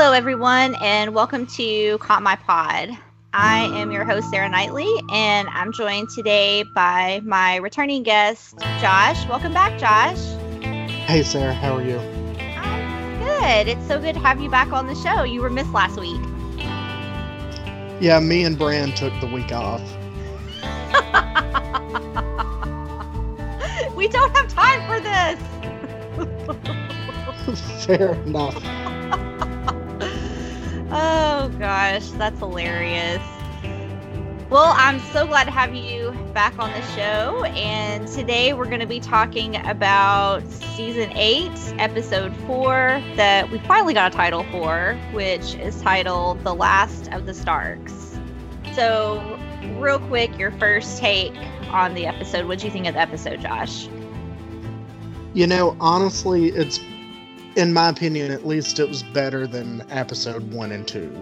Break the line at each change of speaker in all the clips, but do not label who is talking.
Hello, everyone, and welcome to Caught My Pod. I am your host, Sarah Knightley, and I'm joined today by my returning guest, Josh. Welcome back, Josh.
Hey, Sarah, how are you?
I'm good. It's so good to have you back on the show. You were missed last week.
Yeah, me and Bran took the week off.
we don't have time for
this. Fair enough.
Oh gosh, that's hilarious. Well, I'm so glad to have you back on the show. And today we're going to be talking about season eight, episode four, that we finally got a title for, which is titled The Last of the Starks. So, real quick, your first take on the episode. What do you think of the episode, Josh?
You know, honestly, it's, in my opinion, at least it was better than episode one and two.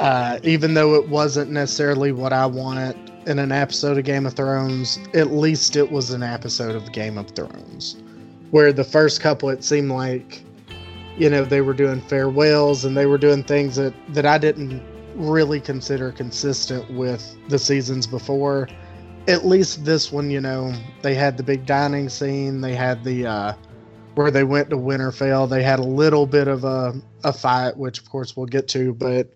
Uh, even though it wasn't necessarily what I want in an episode of Game of Thrones, at least it was an episode of Game of Thrones. Where the first couple, it seemed like, you know, they were doing farewells and they were doing things that, that I didn't really consider consistent with the seasons before. At least this one, you know, they had the big dining scene, they had the, uh, where they went to Winterfell, they had a little bit of a, a fight, which of course we'll get to, but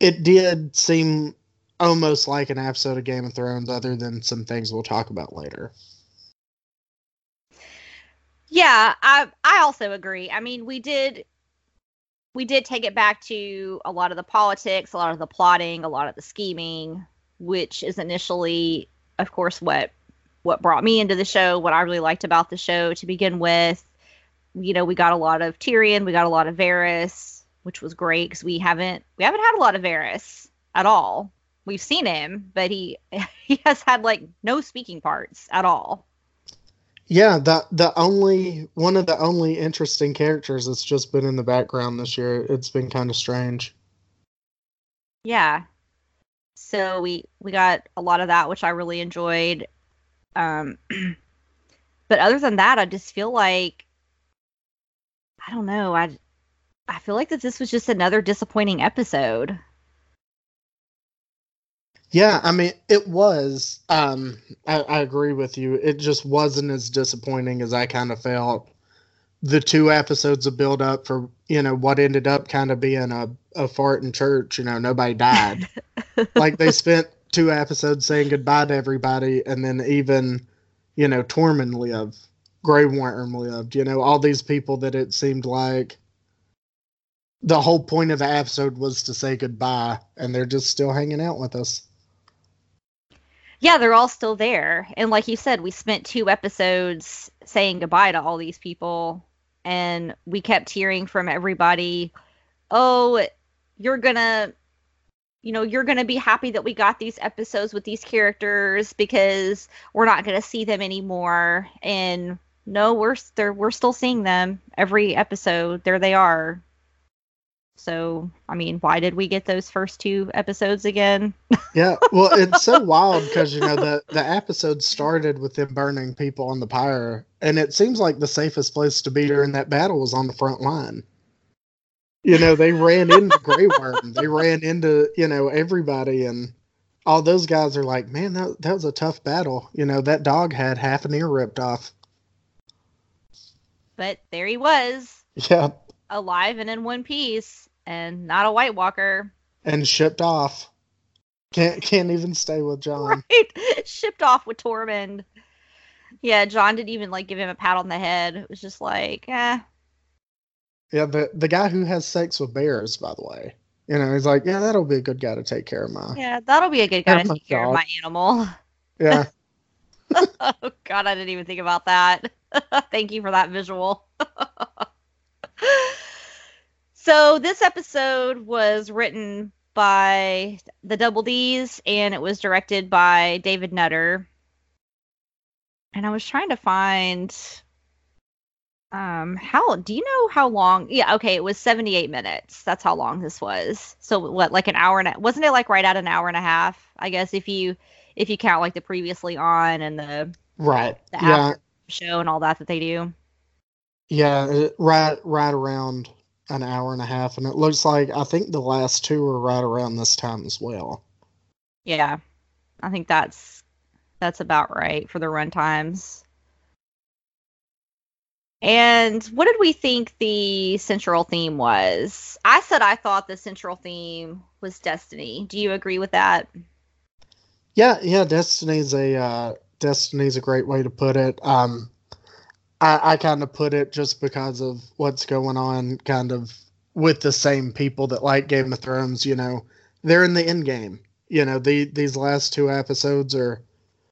it did seem almost like an episode of Game of Thrones, other than some things we'll talk about later.
Yeah, I I also agree. I mean, we did we did take it back to a lot of the politics, a lot of the plotting, a lot of the scheming, which is initially, of course, what what brought me into the show, what I really liked about the show to begin with. You know, we got a lot of Tyrion, we got a lot of Varys, which was great because we haven't we haven't had a lot of Varys at all. We've seen him, but he he has had like no speaking parts at all.
Yeah, the the only one of the only interesting characters that's just been in the background this year. It's been kind of strange.
Yeah. So we we got a lot of that which I really enjoyed. Um but other than that, I just feel like I don't know, I I feel like that this was just another disappointing episode.
Yeah, I mean, it was. Um, I, I agree with you. It just wasn't as disappointing as I kind of felt. The two episodes of build up for you know what ended up kind of being a, a fart in church. You know, nobody died. like they spent two episodes saying goodbye to everybody, and then even you know Tormund lived, Grey Worm lived. You know, all these people that it seemed like the whole point of the episode was to say goodbye, and they're just still hanging out with us.
Yeah, they're all still there. And like you said, we spent two episodes saying goodbye to all these people, and we kept hearing from everybody, oh, you're gonna you know you're going to be happy that we got these episodes with these characters because we're not going to see them anymore and no we're we're still seeing them every episode there they are so, I mean, why did we get those first two episodes again?
yeah, well, it's so wild because you know the the episode started with them burning people on the pyre, and it seems like the safest place to be during that battle was on the front line. You know, they ran into Grey Worm, they ran into you know everybody, and all those guys are like, man, that that was a tough battle. You know, that dog had half an ear ripped off.
But there he was.
Yeah
alive and in one piece and not a White Walker.
And shipped off. Can't can't even stay with Jon.
Right. Shipped off with Tormund. Yeah, Jon didn't even like give him a pat on the head. It was just like, eh.
Yeah, the the guy who has sex with bears, by the way. You know, he's like, yeah, that'll be a good guy to take care of my.
Yeah, that'll be a good guy to take care of my animal.
Yeah.
oh God, I didn't even think about that. Thank you for that visual. So this episode was written by the Double D's and it was directed by David Nutter. And I was trying to find um how do you know how long yeah okay it was 78 minutes that's how long this was so what like an hour and a, wasn't it like right at an hour and a half i guess if you if you count like the previously on and the
right
the yeah show and all that that they do
yeah uh, right right around an hour and a half, and it looks like I think the last two are right around this time as well.
Yeah, I think that's that's about right for the run times. And what did we think the central theme was? I said I thought the central theme was Destiny. Do you agree with that?
Yeah, yeah, Destiny's a uh, Destiny's a great way to put it. Um, I, I kind of put it just because of what's going on, kind of with the same people that like Game of Thrones. You know, they're in the end game. You know, the these last two episodes are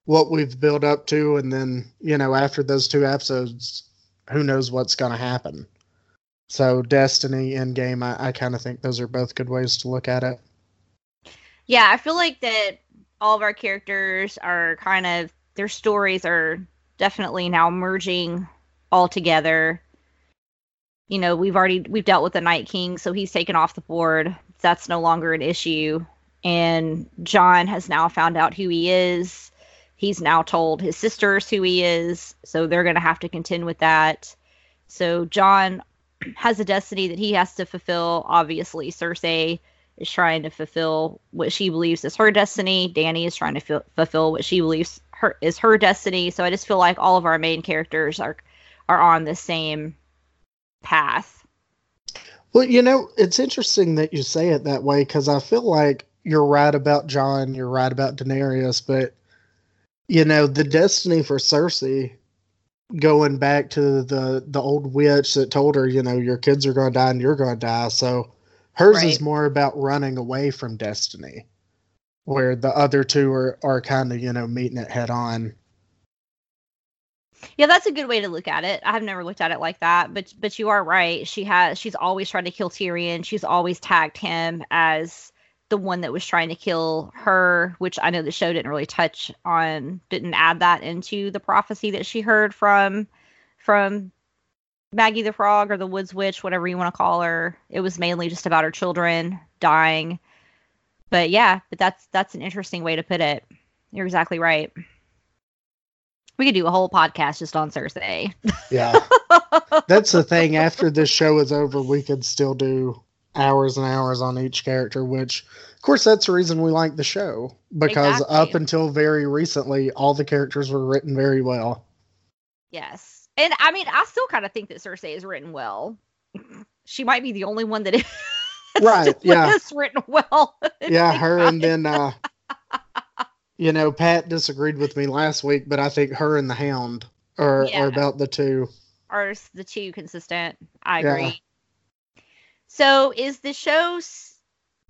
what we've built up to, and then you know after those two episodes, who knows what's going to happen. So Destiny end game, I, I kind of think those are both good ways to look at it.
Yeah, I feel like that all of our characters are kind of their stories are definitely now merging all together. You know, we've already we've dealt with the Night King, so he's taken off the board. That's no longer an issue. And Jon has now found out who he is. He's now told his sisters who he is, so they're going to have to contend with that. So Jon has a destiny that he has to fulfill. Obviously, Cersei is trying to fulfill what she believes is her destiny. Dany is trying to fulfill what she believes her is her destiny. So I just feel like all of our main characters are are on the same path.
Well, you know, it's interesting that you say it that way because I feel like you're right about Jon, you're right about Daenerys, but you know, the destiny for Cersei going back to the the old witch that told her, you know, your kids are going to die and you're going to die. So hers right. is more about running away from destiny, where the other two are are kind of you know meeting it head on.
Yeah, that's a good way to look at it. I've never looked at it like that, but but you are right. She has she's always tried to kill Tyrion. She's always tagged him as the one that was trying to kill her, which I know the show didn't really touch on, didn't add that into the prophecy that she heard from from Maggie the Frog or the Woods Witch, whatever you want to call her. It was mainly just about her children dying. But yeah, but that's that's an interesting way to put it. You're exactly right. We could do a whole podcast just on Cersei.
Yeah. that's the thing. After this show is over, we could still do hours and hours on each character, which, of course, that's the reason we like the show because exactly. up until very recently, all the characters were written very well.
Yes, and I mean, I still kind of think that Cersei is written well. She might be the only one that is
right. Yeah,
written well.
yeah, her and then. uh you know, Pat disagreed with me last week, but I think her and the Hound are, yeah. are about the two.
Are the two consistent? I agree. Yeah. So is the show?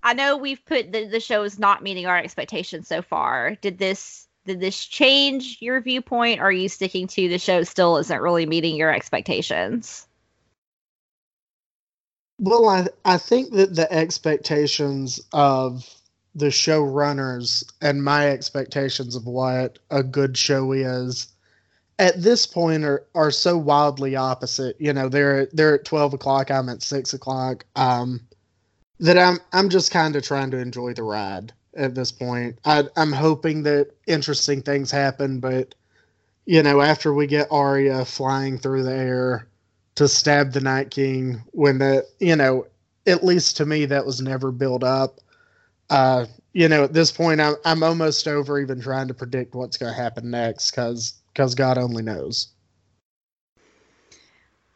I know we've put the the show is not meeting our expectations so far. Did this did this change your viewpoint? Or are you sticking to the show still isn't really meeting your expectations?
Well, I I think that the expectations of the showrunners and my expectations of what a good show is at this point are are so wildly opposite. You know, they're they're at twelve o'clock. I'm at six o'clock. Um, that I'm I'm just kind of trying to enjoy the ride at this point. I, I'm hoping that interesting things happen, but you know, after we get Arya flying through the air to stab the Night King, when the you know, at least to me, that was never built up. Uh, you know, at this point, I'm I'm almost over even trying to predict what's going to happen next because because God only knows.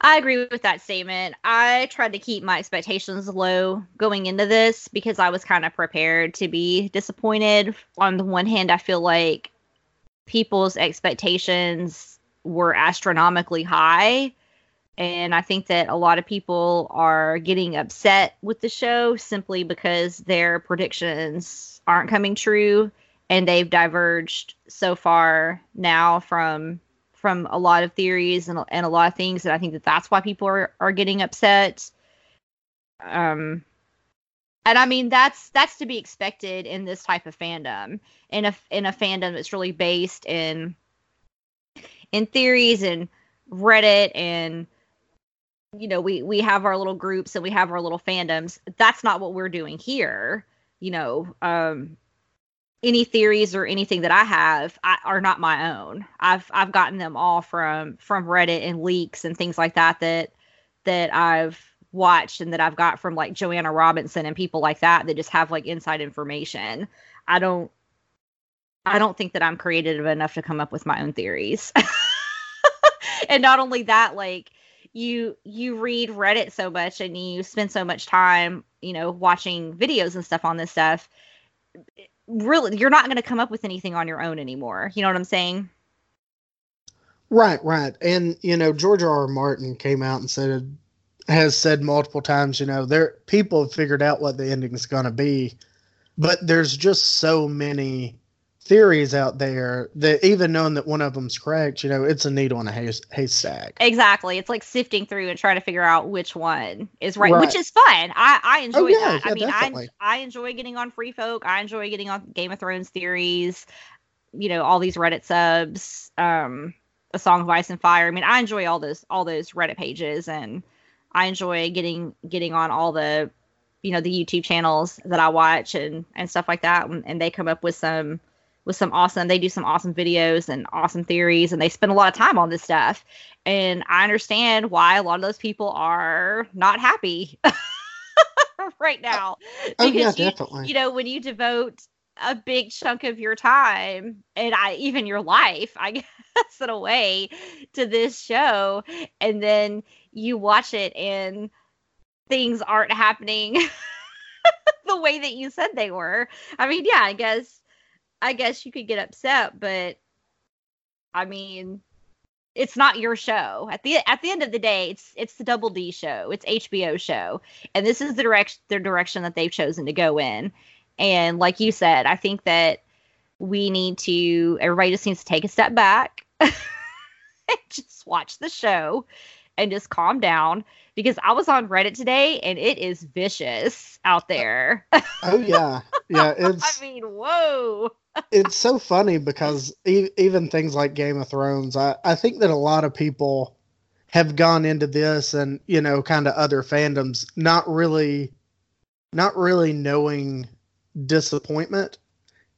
I agree with that statement. I tried to keep my expectations low going into this because I was kind of prepared to be disappointed. On the one hand, I feel like people's expectations were astronomically high. And I think that a lot of people are getting upset with the show simply because their predictions aren't coming true and they've diverged so far now from from a lot of theories and, and a lot of things and i think that that's why people are, are getting upset. Um and i mean that's that's to be expected in this type of fandom in a in a fandom that's really based in in theories and reddit and you know we we have our little groups and we have our little fandoms. That's not what we're doing here you know um any theories or anything that I have I, are not my own. I've I've gotten them all from from Reddit and leaks and things like that that that I've watched and that I've got from like Joanna Robinson and people like that that just have like inside information. I don't I don't think that I'm creative enough to come up with my own theories. and not only that, like you you read Reddit so much and you spend so much time, you know, watching videos and stuff on this stuff. Really, you're not going to come up with anything on your own anymore. You know what I'm saying?
Right, right. And you know, George R. R. Martin came out and said has said multiple times, you know, there people have figured out what the ending is going to be, but there's just so many theories out there that even knowing that one of them's correct, you know, it's a needle in a hay- haystack.
Exactly. It's like sifting through and trying to figure out which one is right, right. which is fun. I I enjoy oh, yeah, that. Yeah, I mean, definitely. I I enjoy getting on Free Folk. I enjoy getting on Game of Thrones theories. You know, all these Reddit subs. Um, a Song of Ice and Fire. I mean, I enjoy all those all those Reddit pages, and I enjoy getting getting on all the you know the YouTube channels that I watch and and stuff like that, and, and they come up with some with some awesome. They do some awesome videos and awesome theories, and they spend a lot of time on this stuff. And I understand why a lot of those people are not happy right now.
Oh yeah, definitely.
You, you know, when you devote a big chunk of your time and I even your life, I guess, in a way, to this show, and then you watch it and things aren't happening the way that you said they were. I mean, yeah, I guess I guess you could get upset, but I mean, it's not your show. At the at the end of the day, it's it's the Double D show. It's HBO show. And this is the direction the direction that they've chosen to go in. And like you said, I think that we need to everybody just needs to take a step back and just watch the show and just calm down because I was on Reddit today and it is vicious out there.
oh yeah. Yeah, it's
I mean, whoa.
It's so funny because e- even things like Game of Thrones, I I think that a lot of people have gone into this and, you know, kind of other fandoms not really not really knowing disappointment.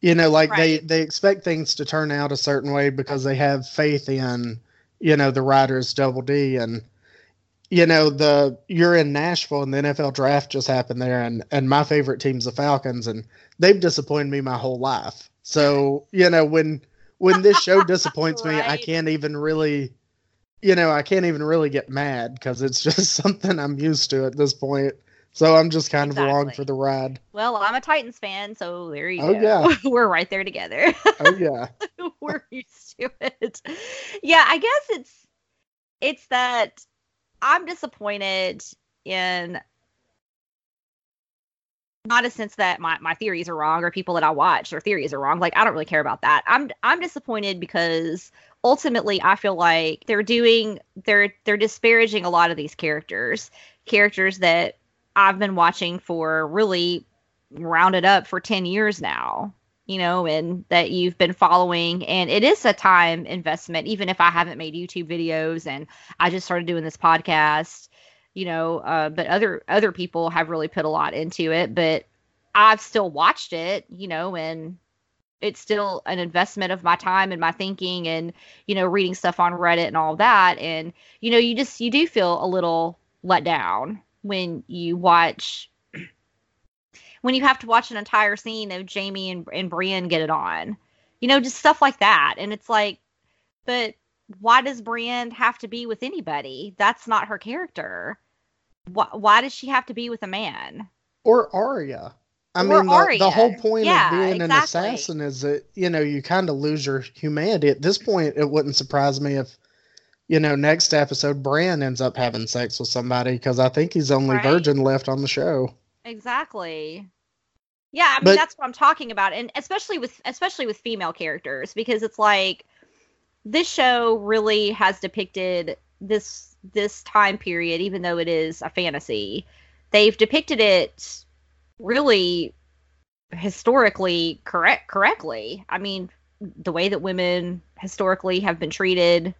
You know, like right. they they expect things to turn out a certain way because they have faith in, you know, the writers Double D and you know the you're in Nashville and the NFL draft just happened there and and my favorite team's the Falcons and they've disappointed me my whole life. So, you know, when when this show disappoints right. me, I can't even really you know, I can't even really get mad because it's just something I'm used to at this point. So I'm just kind exactly. of along for the ride.
Well, I'm a Titans fan, so there you oh, go. Yeah. We're right there together.
oh yeah.
We're used to it. Yeah, I guess it's it's that I'm disappointed in not a sense that my, my theories are wrong or people that I watch their theories are wrong. Like I don't really care about that. I'm I'm disappointed because ultimately I feel like they're doing they're they're disparaging a lot of these characters. Characters that I've been watching for really rounded up for 10 years now, you know, and that you've been following. And it is a time investment, even if I haven't made YouTube videos and I just started doing this podcast, you know, uh, but other other people have really put a lot into it. But I've still watched it, you know, and it's still an investment of my time and my thinking and you know reading stuff on reddit and all that and you know you just you do feel a little let down when you watch when you have to watch an entire scene of jaime and, and Brienne get it on. You know, just stuff like that. And it's like, but why does Brienne have to be with anybody? That's not her character. Why, why does she have to be with a man?
Or Arya. I or mean, the, the, whole point yeah, of being exactly. an assassin is that, you know, you kind of lose your humanity. At this point, it wouldn't surprise me if you know, next episode, Bran ends up having sex with somebody because I think he's the only right. virgin left on the show.
Exactly. Yeah, I mean but, that's what I'm talking about, and especially with especially with female characters because it's like this show really has depicted this this time period, even though it is a fantasy. They've depicted it really historically correct correctly. I mean, the way that women historically have been treated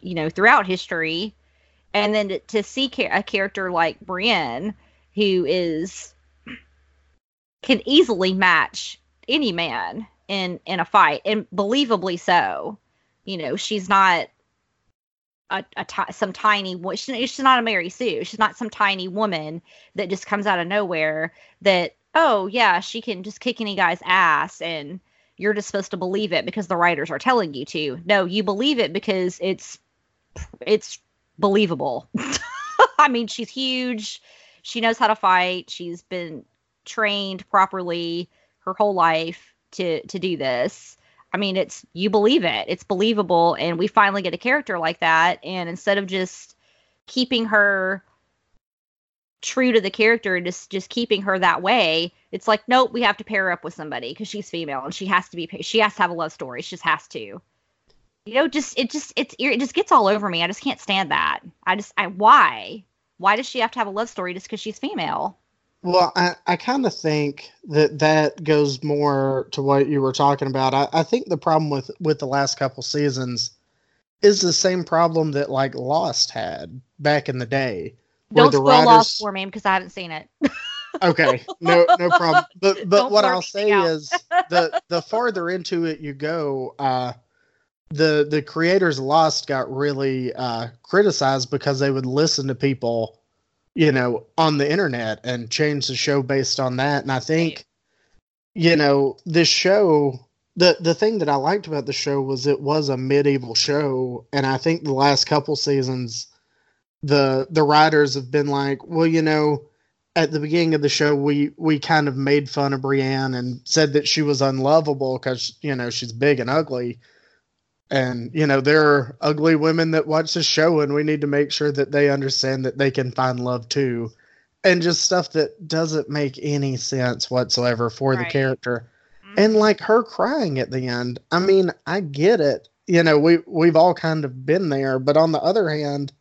you know throughout history and then to, to see a character like Brienne who is can easily match any man in in a fight and believably so you know she's not a, a some tiny she's, she's not a Mary Sue. She's not some tiny woman that just comes out of nowhere that oh yeah, she can just kick any guy's ass and you're just supposed to believe it because the writers are telling you to. No, you believe it because it's it's believable. I mean, she's huge. She knows how to fight. She's been trained properly her whole life to to do this. I mean, it's you believe it. It's believable and we finally get a character like that and instead of just keeping her true to the character and just just keeping her that way, it's like nope, we have to pair her up with somebody because she's female and she has to be she has to have a love story. She just has to. You know, just it just it's it just gets all over me. I just can't stand that. I just I why why does she have to have a love story just because she's female?
Well, I, I kind of think that that goes more to what you were talking about. I, I think the problem with with the last couple seasons is the same problem that like Lost had back in the day.
Don't
the
spoil
writers-
Lost for me because I haven't seen it.
Okay, no no problem. But but
Don't
what I'll say
out.
is the the farther into it you go, uh, the the creators of Lost got really uh, criticized because they would listen to people, you know, on the internet and change the show based on that. And I think, you know, this show. The, the thing that I liked about the show was it was a medieval show, and I think the last couple seasons, the the writers have been like, well, you know, at the beginning of the show we we kind of made fun of Brienne and said that she was unlovable because you know she's big and ugly and you know there are ugly women that watch the show and we need to make sure that they understand that they can find love too. And just stuff that doesn't make any sense whatsoever for the
Right.
character. Mm-hmm. And like her crying at the end. I mean i get it. You know we we've all kind of been there. But on the other hand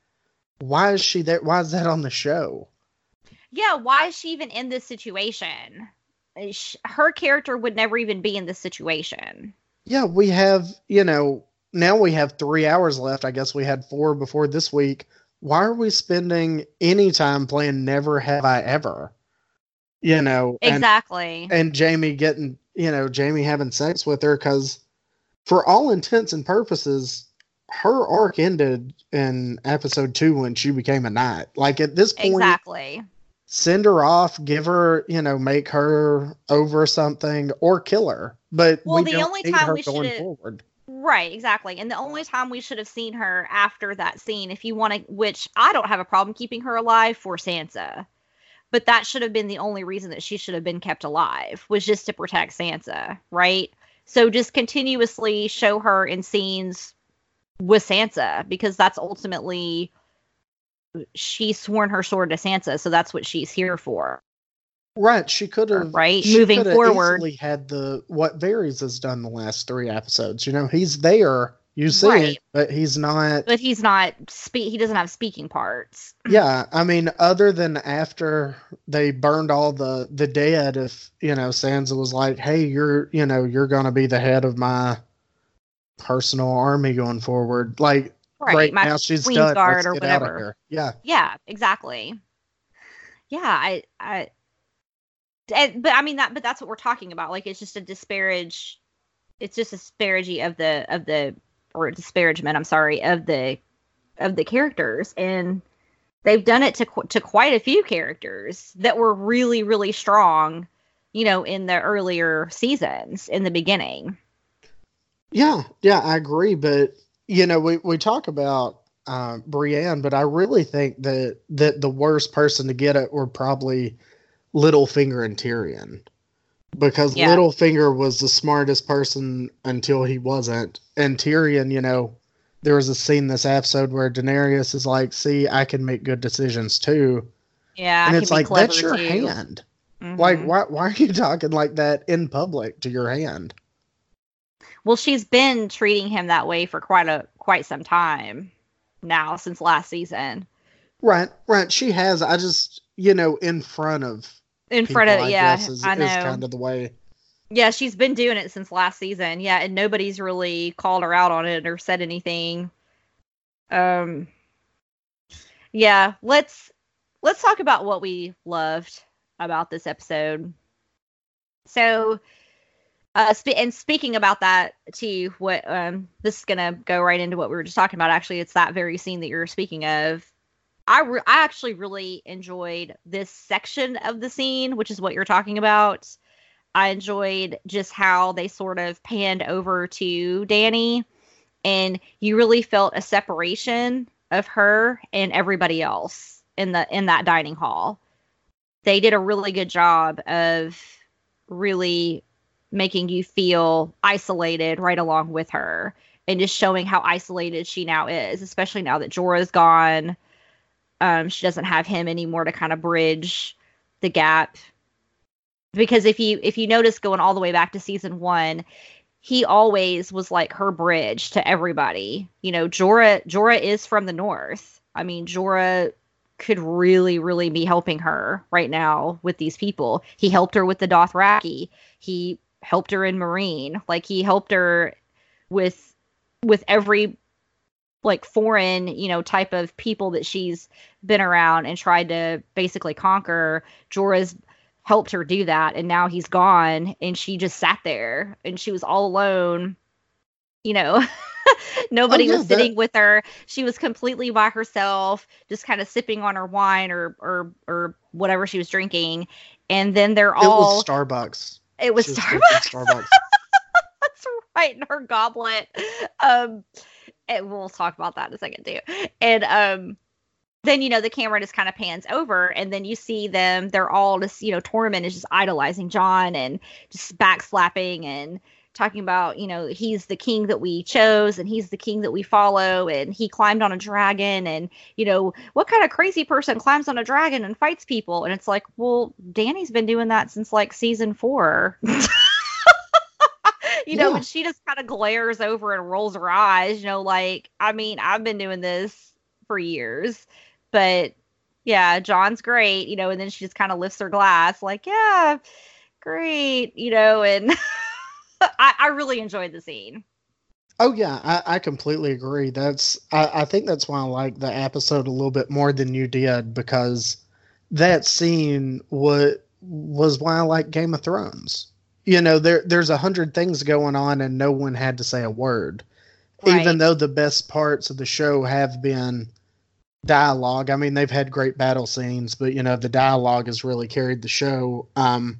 why is she there? Why is that on the show?
Yeah, why is she even in this situation? Her character would never even be in this situation.
Yeah, we have, you know, now we have three hours left. I guess we had four before this week. Why are we spending any time playing Never Have I Ever? You know,
Exactly.
and Jaime getting, you know, Jaime having sex with her because for all intents and purposes, her arc ended in episode two when she became a knight. Like at this point,
exactly.
send her off, give her, you know, make her over something or kill her. But
Well,
we
the only time we should've-
forward.
Right, exactly. And the only time we should have seen her after that scene, if you want to, which I don't have a problem keeping her alive for Sansa, but that should have been the only reason that she should have been kept alive, was just to protect Sansa, right? So just continuously show her in scenes with Sansa because that's ultimately she's sworn her sword to Sansa, so that's what she's here for.
Right, she could have
Right,
she
moving forward.
easily had the what Varys has done the last three episodes. You know, he's there, you see
Right.
it, but he's not.
But he's not speak he doesn't have speaking parts.
Yeah, I mean, other than after they burned all the the dead, if you know Sansa was like, "Hey, you're you know you're gonna be the head of my personal army going forward," like
Right. my
now she's
Queen's
done.
Guard
Let's
or
get out of
whatever.
Yeah,
Yeah, exactly. Yeah, I, I, and, but I mean that, but that's what we're talking about. Like, it's just a disparage. It's just a disparity of the of the or disparagement. I'm sorry of the of the characters, and they've done it to to quite a few characters that were really really strong. You know, in the earlier seasons, in the beginning.
Yeah, yeah, I agree. But you know, we we talk about uh, Brienne, but I really think that that the worst person to get it were probably Littlefinger and Tyrion, because
Yeah.
Littlefinger was the smartest person until he wasn't, and Tyrion, you know. There was a scene this episode where Daenerys is like, "See, I can make good decisions too,"
Yeah,
and
I
it's like, "That's your
too.
hand." Like,
Mhm.
why why are you talking like that in public to your hand?
Well, she's been treating him that way for quite a quite some time now since last season.
Right, right. She has. I just, you know, in front of
In front of
I
yeah,
guess, is,
I know.
kind of the way.
Yeah, she's been doing it since last season. Yeah, and nobody's really called her out on it or said anything. Um Yeah, let's let's talk about what we loved about this episode. So Uh, spe- and speaking about that too, what um, this is gonna go right into what we were just talking about. Actually, it's that very scene that you're speaking of. I re- I actually really enjoyed this section of the scene, which is what you're talking about. I enjoyed just how they sort of panned over to Dany, and you really felt a separation of her and everybody else in the in that dining hall. They did a really good job of really making you feel isolated right along with her and just showing how isolated she now is, especially now that Jorah's gone. Um, she doesn't have him anymore to kind of bridge the gap. Because if you if you notice going all the way back to season one, he always was like her bridge to everybody. You know, Jorah Jorah is from the north. I mean, Jorah could really, really be helping her right now with these people. He helped her with the Dothraki. He helped her in Meereen Like he helped her with with every like foreign, you know, type of people that she's been around and tried to basically conquer. Jorah's helped her do that and now he's gone and she just sat there and she was all alone. You know, nobody oh, yeah, was sitting that... with her. She was completely by herself, just kind of sipping on her wine or or or whatever she was drinking. And then they're all
It was Starbucks.
It was Starbucks. Starbucks. That's right in her goblet. Um, and we'll talk about that in a second too. And um, then you know the camera just kind of pans over, and then you see them. They're all just you know Tormund is just idolizing Jon and just backslapping and talking about you know he's the king that we chose and he's the king that we follow and he climbed on a dragon and you know what kind of crazy person climbs on a dragon and fights people and it's like well danny's been doing that since like season four you yeah. know and she just kind of glares over and rolls her eyes you know like i mean i've been doing this for years but yeah Jon's great you know and then she just kind of lifts her glass like yeah great you know and I, I really enjoyed the scene.
Oh yeah, I, I completely agree. That's I, I think that's why I like the episode a little bit more than you did because that scene was was why I like Game of Thrones. You know, there there's a hundred things going on and no one had to say a word. Right. Even though the best parts of the show have been dialogue. I mean, they've had great battle scenes, but you know, the dialogue has really carried the show. Um,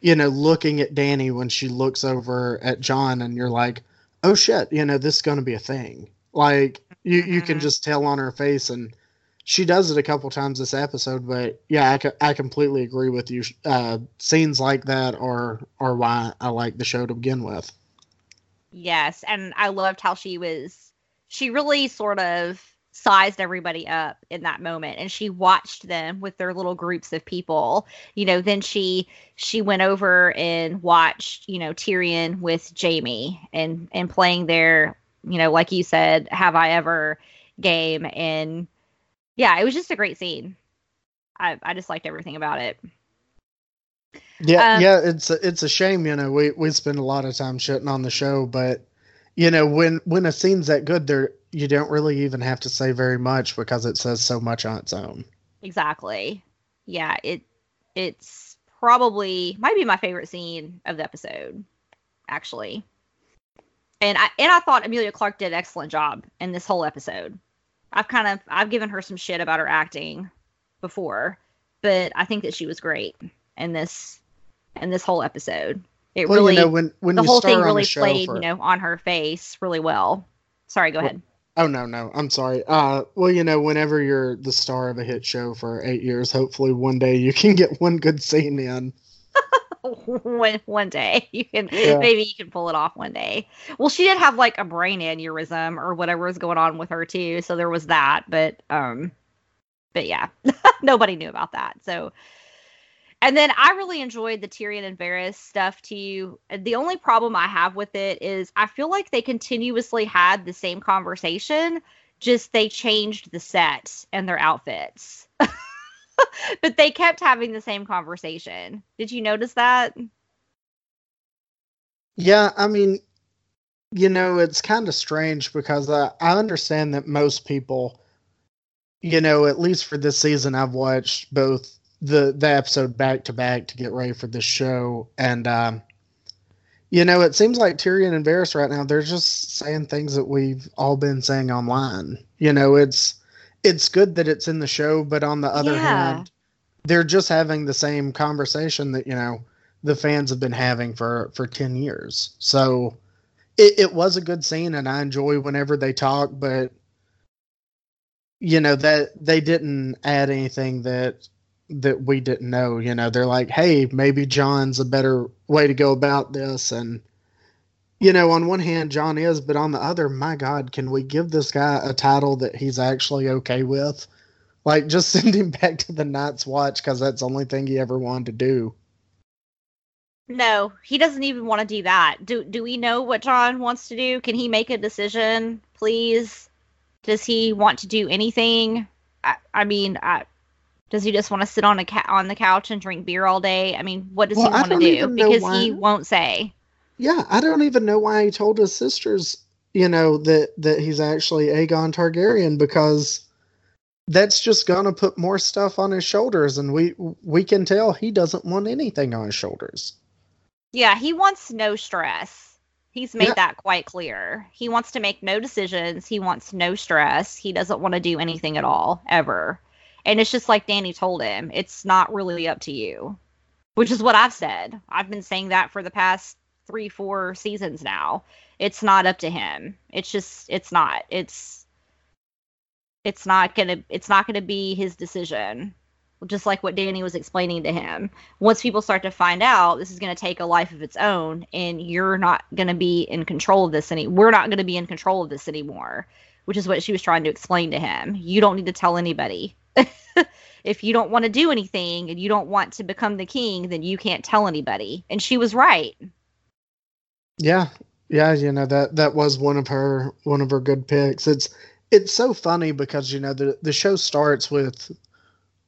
you know, looking at Dany when she looks over at jon and you're like, oh shit, you know, this is going to be a thing. Like you, you can mm-hmm. just tell on her face, and she does it a couple times this episode. But yeah, I, I completely agree with you. Uh, scenes like that are are why I like the show to begin with.
Yes, and I loved how she was. She really sort of sized everybody up in that moment and she watched them with their little groups of people you know then she she went over and watched you know Tyrion with Jaime and and playing their you know like you said have I ever game and yeah it was just a great scene I I just liked everything about it
yeah um, yeah it's a, it's a shame you know we we spend a lot of time shitting on the show but you know when when a scene's that good there you don't really even have to say very much because it says so much on its own.
Exactly. Yeah, it it's probably might be my favorite scene of the episode, actually. And I and I thought Emilia Clarke did an excellent job in this whole episode. I've kind of I've given her some shit about her acting before, but I think that she was great in this in this whole episode. It well, really you know, when, when the whole thing really played, for... you know, on her face really well. Sorry, go well, ahead.
Oh no, no, I'm sorry. Uh, well, you know, whenever you're the star of a hit show for eight years, hopefully one day you can get one good scene in.
one one day you can yeah. maybe you can pull it off one day. Well, she did have like a brain aneurysm or whatever was going on with her too, so there was that. But um, but yeah, nobody knew about that. So and then I really enjoyed the Tyrion and Varys stuff too. The only problem I have with it is I feel like they continuously had the same conversation, just they changed the set and their outfits. but they kept having the same conversation. Did you notice that?
Yeah, I mean, you know, it's kind of strange because I, I understand that most people, you know, at least for this season, I've watched both the the episode back to back to get ready for this show, and um, You know, it seems like Tyrion and Varys right now, they're just saying things that we've all been saying online. You know, it's it's good that it's in the show, but on the other
Yeah.
hand, they're just having the same conversation that, you know, the fans have been having for for 10 years. So it, it was a good scene and I enjoy whenever they talk, but you know that they didn't add anything that that we didn't know. You know, they're like, hey, maybe Jon's a better way to go about this. And, you know, on one hand, Jon is, but on the other, my God, can we give this guy a title that he's actually okay with? Like, just send him back to the Night's Watch because that's the only thing he ever wanted to do.
No, he doesn't even want to do that. Do do we know what Jon wants to do? Can he make a decision, please? Does he want to do anything? I, I mean, I, does he just want to sit on a ca- on the couch and drink beer all day? I mean, what does
Well,
he want to do? Because
why-
he won't say.
Yeah, I don't even know why he told his sisters, you know, that that he's actually Aegon Targaryen because that's just gonna put more stuff on his shoulders, and we we can tell he doesn't want anything on his shoulders.
Yeah, he wants no stress. He's made
Yeah.
that quite clear. He wants to make no decisions. He wants no stress. He doesn't want to do anything at all, ever. And it's just like Dany told him, it's not really up to you, which is what I've said. I've been saying that for the past three, four seasons now. It's not up to him. It's just, it's not. It's, it's not gonna, it's not gonna be his decision just like what Dany was explaining to him. Once people start to find out this is to take a life of its own and you're not to be in control of this any we're not to be in control of this anymore, which is what she was trying to explain to him. You don't need to tell anybody. if you don't want to do anything and you don't want to become the king, then you can't tell anybody. And she was right.
Yeah, yeah, you know that that was one of her one of her good picks. It's it's so funny because you know the the show starts with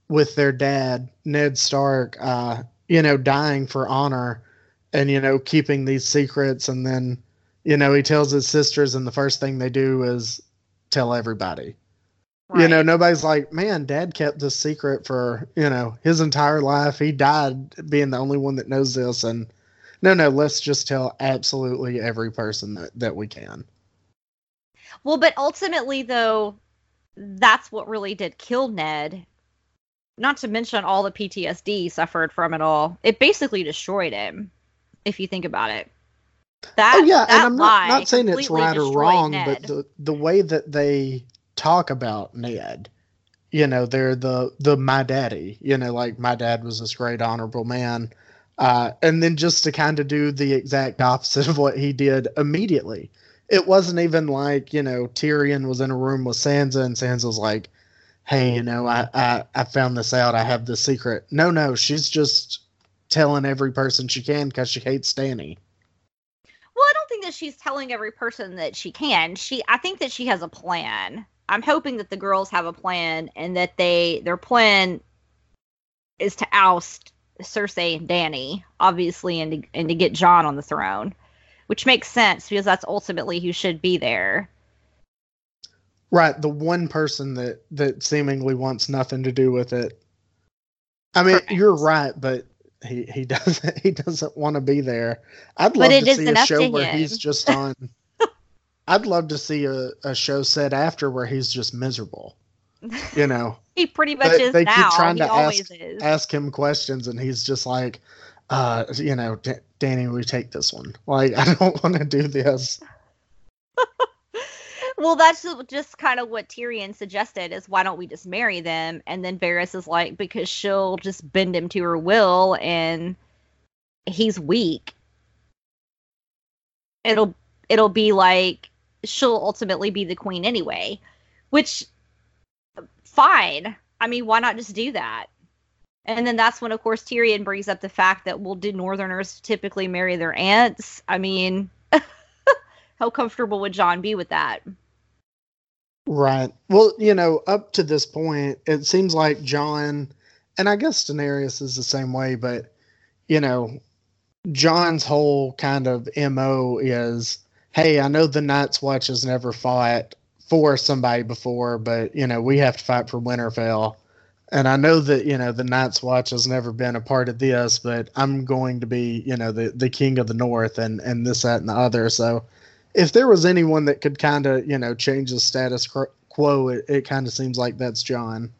with their dad Ned Stark, uh, you know, dying for honor, and you know keeping these secrets, and then you know he tells his sisters, and the first thing they do is tell everybody. You know, nobody's like, man, dad kept this secret for, you know, his entire life. He died being the only one that knows this. And no, no, let's just tell absolutely every person that, that we can.
Well, but ultimately, though, that's what really did kill Ned. Not to mention all the PTSD he suffered from it all. It basically destroyed him, if you think about it. That,
oh, yeah. And I'm not, not saying it's right or wrong,
Ned.
but the, the way that they talk about Ned, you know, they're the, the my daddy, you know, like my dad was this great, honorable man. Uh, and then just to kind of do the exact opposite of what he did immediately. It wasn't even like, you know, Tyrion was in a room with Sansa and Sansa was like, hey, you know, I, I, I found this out. I have the secret. No, no, she's just telling every person she can because she hates Dany.
Well, I don't think that she's telling every person that she can. She I think that she has a plan. I'm hoping that the girls have a plan and that they their plan is to oust Cersei and Dany, obviously, and to, and to get Jon on the throne, which makes sense because that's ultimately who should be there.
Right, the one person that that seemingly wants nothing to do with it. I mean,
Correct.
you're right, but he he doesn't he doesn't want to be there. I'd love to see a show where he's just on. I'd love to see a, a show set after where he's just miserable. You know,
he pretty much
They-
is
they keep
now.
trying
he
to
always
ask-
is.
ask him questions and he's just like, uh, you know, D- Dany, we take this one. Like, I don't want to do this.
well, that's just kind of what Tyrion suggested is why don't we just marry them? And then Varys is like, because she'll just bend him to her will and he's weak. It'll it'll be like she'll ultimately be the queen anyway. Which fine. I mean, why not just do that? And then that's when of course Tyrion brings up the fact that well, did northerners typically marry their aunts? I mean how comfortable would Jon be with that?
Right. Well, you know, up to this point, it seems like Jon, and I guess Daenerys is the same way, but, you know, Jon's whole kind of MO is hey, I know the Night's Watch has never fought for somebody before, but, you know, we have to fight for Winterfell. and I know that you know the Night's Watch has never been a part of this, but I'm going to be you know the the king of the North and and this that and the other. So if there was anyone that could kind of you know change the status quo, it, it kind of seems like that's Jon.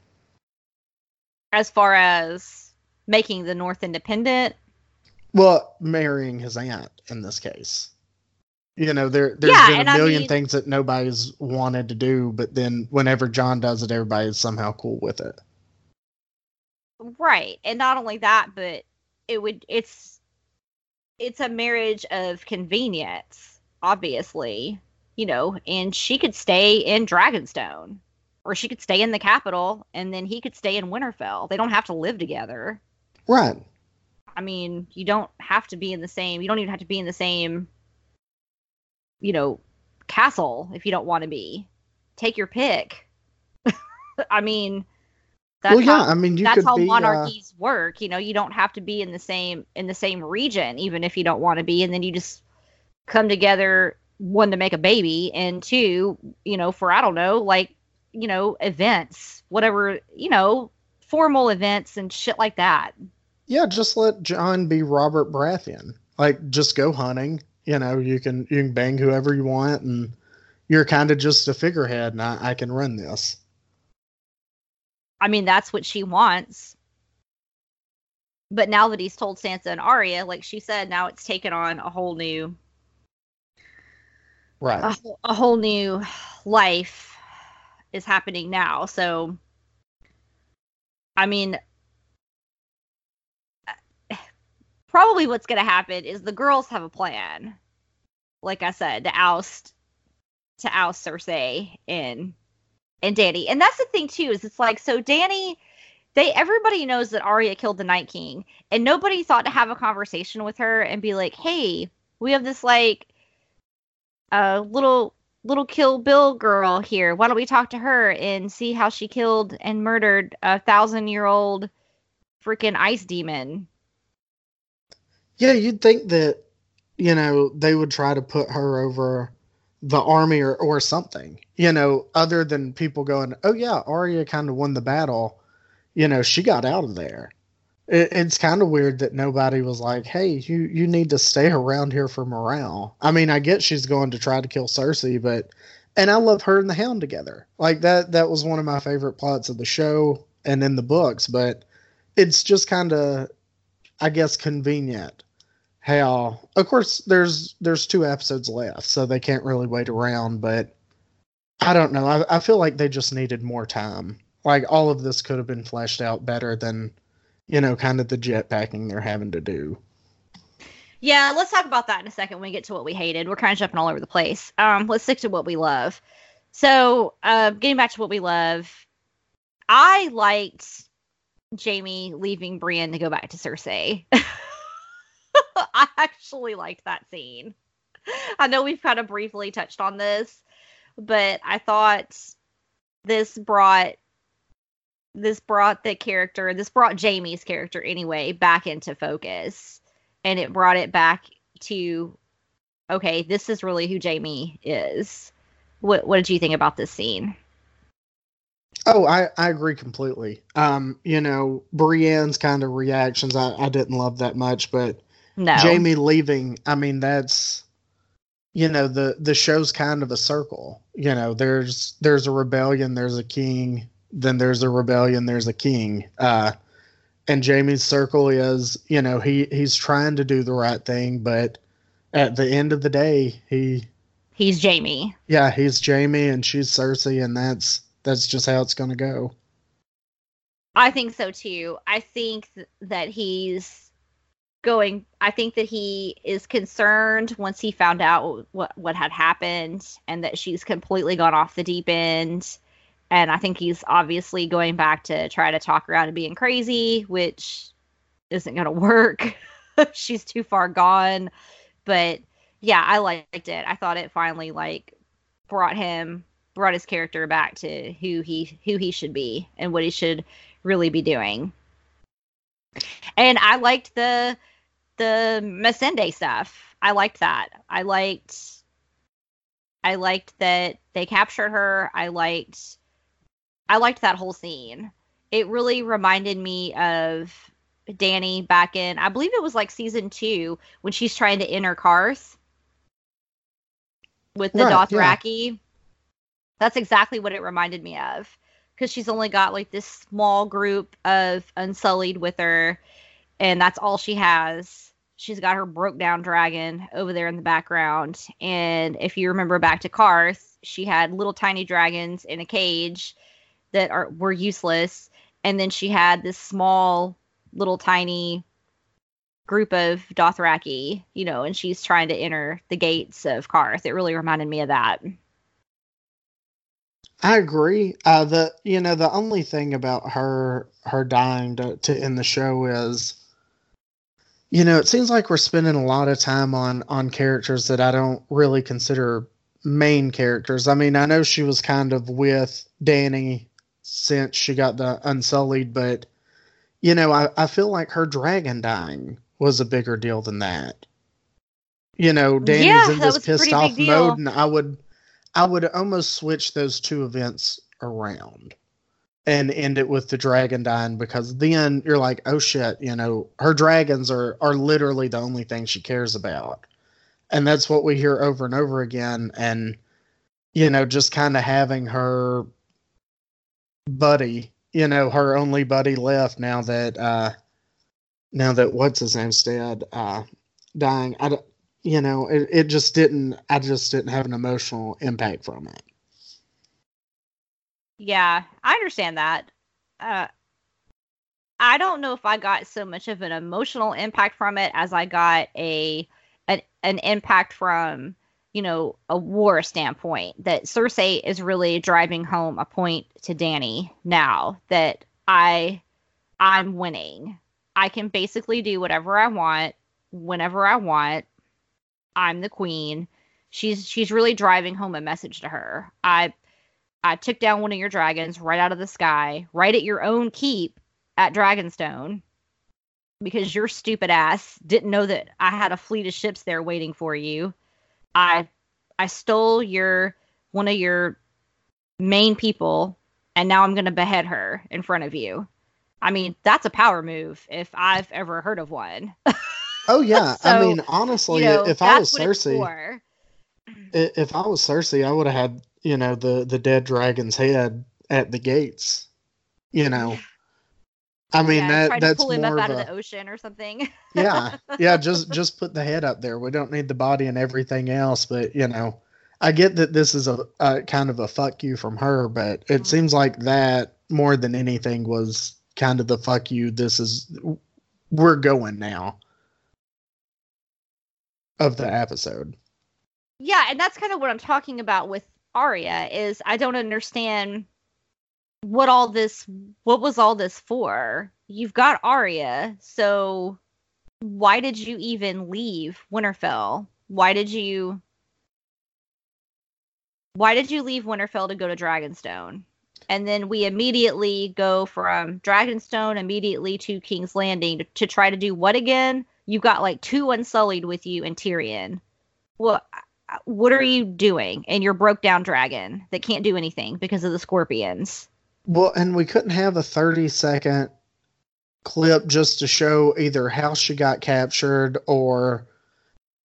As far as making the North independent,
well, marrying his aunt in this case. You know, there there's
Yeah,
been
a
a
I
million
mean-
things that nobody's wanted to do, but then whenever Jon does it, everybody's somehow cool with it.
right? And not only that, but it would it's it's a marriage of convenience, obviously, you know. And she could stay in Dragonstone, or she could stay in the capital, and then he could stay in Winterfell. They don't have to live together.
Right.
I mean, you don't have to be in the same. You don't even have to be in the same, you know, castle if you don't want to be. Take your pick. I mean, that's
well, yeah.
how,
I mean, you
that's how
be. uh,
monarchies work. You know, you don't have to be in the same in the same region, even if you don't want to be, and then you just come together one to make a baby, and two, you know, for I don't know, like you know, events, whatever, you know, formal events and shit like that.
yeah, just let Jon be Robert Baratheon. Like, just go hunting. You know, you can you can bang whoever you want, and you're kind of just a figurehead, and I, I can run this.
I mean, that's what she wants. But now that he's told Sansa and Arya, like she said, now it's taken on a whole new
Right.
a, whole- a whole new life is happening now. So I mean probably what's going to happen is the girls have a plan. Like I said, to oust to oust Cersei and and Dany. And that's the thing too is it's like so Dany they everybody knows that Arya killed the Night King and nobody thought to have a conversation with her and be like, "Hey, we have this like uh little little kill bill girl here. Why don't we talk to her and see how she killed and murdered a thousand year old freaking ice demon?"
Yeah, you'd think that, you know, they would try to put her over the army or, or something, you know, other than people going, oh, yeah, Arya kind of won the battle. You know, she got out of there. It, it's kind of weird that nobody was like, hey, you, you need to stay around here for morale. I mean, I get she's going to try to kill Cersei, but, and I love her and the Hound together. Like that, that was one of my favorite plots of the show and in the books, but it's just kind of, I guess, convenient how of course there's there's two episodes left so they can't really wait around but i don't know I, I feel like they just needed more time like all of this could have been fleshed out better than you know kind of the jetpacking they're having to do
Yeah, let's talk about that in a second when we get to what we hated. We're kind of jumping all over the place. Um, let's stick to what we love. So, uh, getting back to what we love, I liked Jaime leaving Brienne to go back to Cersei. I actually liked that scene. I know we've kind of briefly touched on this, but I thought this brought this brought the character, this brought Jaime's character anyway back into focus and it brought it back to okay, this is really who Jaime is. What what did you think about this scene?
oh i i agree completely um you know brienne's kind of reactions i i didn't love that much but
No.
Jaime leaving, I mean, that's you know, the the show's kind of a circle. You know, there's there's a rebellion, there's a king, then there's a rebellion, there's a king. Uh and Jaime's circle is, you know, he he's trying to do the right thing, but at the end of the day, he
He's Jaime.
yeah, he's Jaime and she's Cersei and that's that's just how it's going to go.
I think so too. I think th- that he's going I think that he is concerned once he found out what what had happened and that she's completely gone off the deep end. And I think he's obviously going back to try to talk her out of being crazy, which isn't going to work. she's too far gone. But yeah, I liked it. I thought it finally like brought him brought his character back to who he who he should be and what he should really be doing. And I liked the the Missandei stuff. I liked that. I liked I liked that they captured her. I liked I liked that whole scene. it really reminded me of Dany back in, I believe it was like season two when she's trying to enter Qarth with the
Right, yeah.
Dothraki. That's exactly what it reminded me of. Because she's only got like this small group of Unsullied with her, and that's all she has. She's got her broke down dragon over there in the background. And if you remember back to Qarth, she had little tiny dragons in a cage that are were useless. And then she had this small, little tiny group of Dothraki, you know, and she's trying to enter the gates of Qarth. It really reminded me of that.
I agree. Uh, the you know the only thing about her her dying to, to end the show is, you know, it seems like we're spending a lot of time on on characters that I don't really consider main characters. I mean, I know she was kind of with Dany since she got the Unsullied, but you know, I, I feel like her dragon dying was a bigger deal than that. You know, Dany's
Yeah,
in this pissed off mode, and I would I would almost switch those two events around and end it with the dragon dying because then you're like, oh shit, you know, her dragons are are literally the only thing she cares about. And that's what we hear over and over again. And, you know, just kind of having her buddy, you know, her only buddy left now that uh now that what's his name's dead, uh dying. I don't you know, it, it just didn't I just didn't have an emotional impact from it.
Yeah, I understand that. Uh, I don't know if I got so much of an emotional impact from it as I got a an, an impact from you know a war standpoint that Cersei is really driving home a point to Dany now that I I'm winning. I can basically do whatever I want whenever I want. I'm the queen. She's she's really driving home a message to her. I I took down one of your dragons right out of the sky, right at your own keep at Dragonstone, because your stupid ass didn't know that I had a fleet of ships there waiting for you. I I stole your one of your main people, and now I'm gonna behead her in front of you. I mean, that's a power move if I've ever heard of one.
Oh yeah, I mean honestly,
you know,
if I was Cersei, if I was Cersei, I would have had you know the the dead dragon's head at the gates. You know, I mean
yeah,
that that's
pull him up out
of a
the ocean or something.
yeah yeah just just put the head up there. We don't need the body and everything else, but you know, I get that this is a, a kind of a fuck you from her, but it
Mhm.
seems like that more than anything was kind of the fuck you. This is we're going now of the episode.
Yeah, and that's kind of what I'm talking about with Arya is I don't understand what all this what was all this for? You've got Arya, so why did you even leave Winterfell? Why did you why did you leave Winterfell to go to Dragonstone? And then we immediately go from Dragonstone immediately to King's Landing to, to try to do what again? You've got like two Unsullied with you and Tyrion. Well, Uh, what are you doing in your broke down dragon that can't do anything because of the scorpions?
Well, and we couldn't have a 30 second clip just to show either how she got captured or,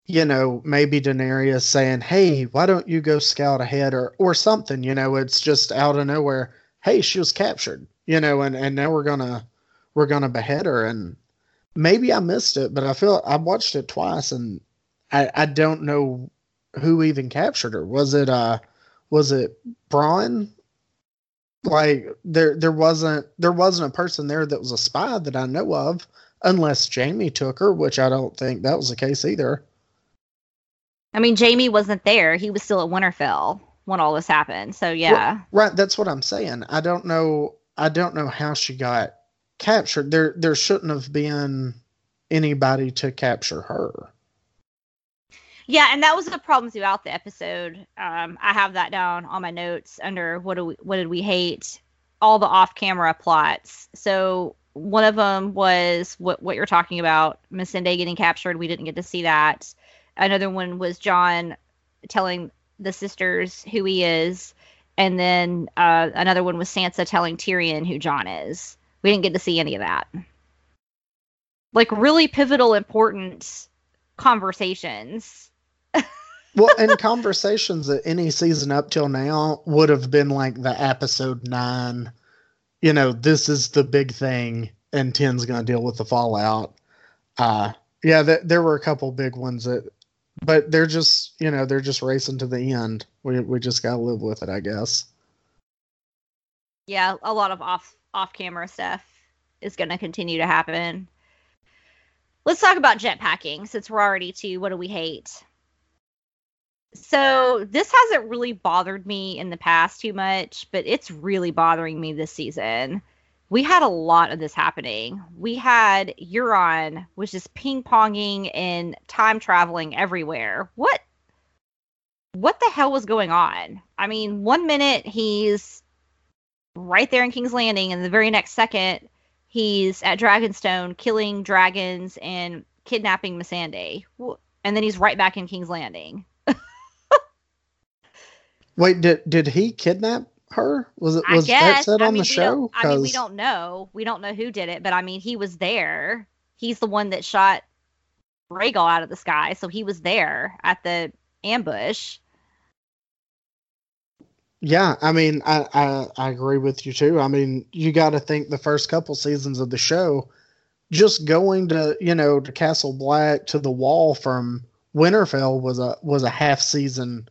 you know, maybe Daenerys saying, hey, why don't you go scout ahead or, or something, you know, it's just out of nowhere. Hey, she was captured, you know, and, and now we're to, we're to behead her. And maybe I missed it, but I feel I watched it twice and I, I don't know who even captured her. Was it, uh, was it Bronn like there there wasn't there wasn't a person there that was a spy that I know of unless Jaime took her, which I don't think that was the case either.
I mean, Jaime wasn't there. He was still at Winterfell when all this happened. So yeah.
Right, that's what I'm saying. I don't know I don't know how she got captured. There there shouldn't have been anybody to capture her.
Yeah, and that was the problem throughout the episode. Um, I have that down on my notes under what do we, what did we hate? All the off-camera plots. So one of them was what what you're talking about, Missandei getting captured. We didn't get to see that. Another one was Jon telling the sisters who he is, and then uh, another one was Sansa telling Tyrion who Jon is. We didn't get to see any of that. Like really pivotal, important conversations.
Well, and conversations that any season up till now would have been like the episode nine. You know, this is the big thing, and Ten's going to deal with the fallout. Uh, yeah, th- there were a couple big ones that, but they're just, you know, they're just racing to the end. We we just got to live with it, I guess.
Yeah, a lot of off off camera stuff is going to continue to happen. Let's talk about jetpacking since we're already to what do we hate? So, this hasn't really bothered me in the past too much, but it's really bothering me this season. We had a lot of this happening. We had Euron was just ping ponging and time traveling everywhere. What what the hell was going on? I mean, one minute he's right there in King's Landing, and the very next second he's at Dragonstone killing dragons and kidnapping Missandei. And then he's right back in King's Landing.
Wait, did did he kidnap her? Was it was that said
I
on
mean,
the show?
I mean, we don't know. We don't know who did it, but I mean, he was there. He's the one that shot Rhaegal out of the sky, so he was there at the ambush.
Yeah, I mean, I, I, I agree with you too. I mean, you got to think the first couple seasons of the show, just going to you know to Castle Black to the Wall from Winterfell was a was a half season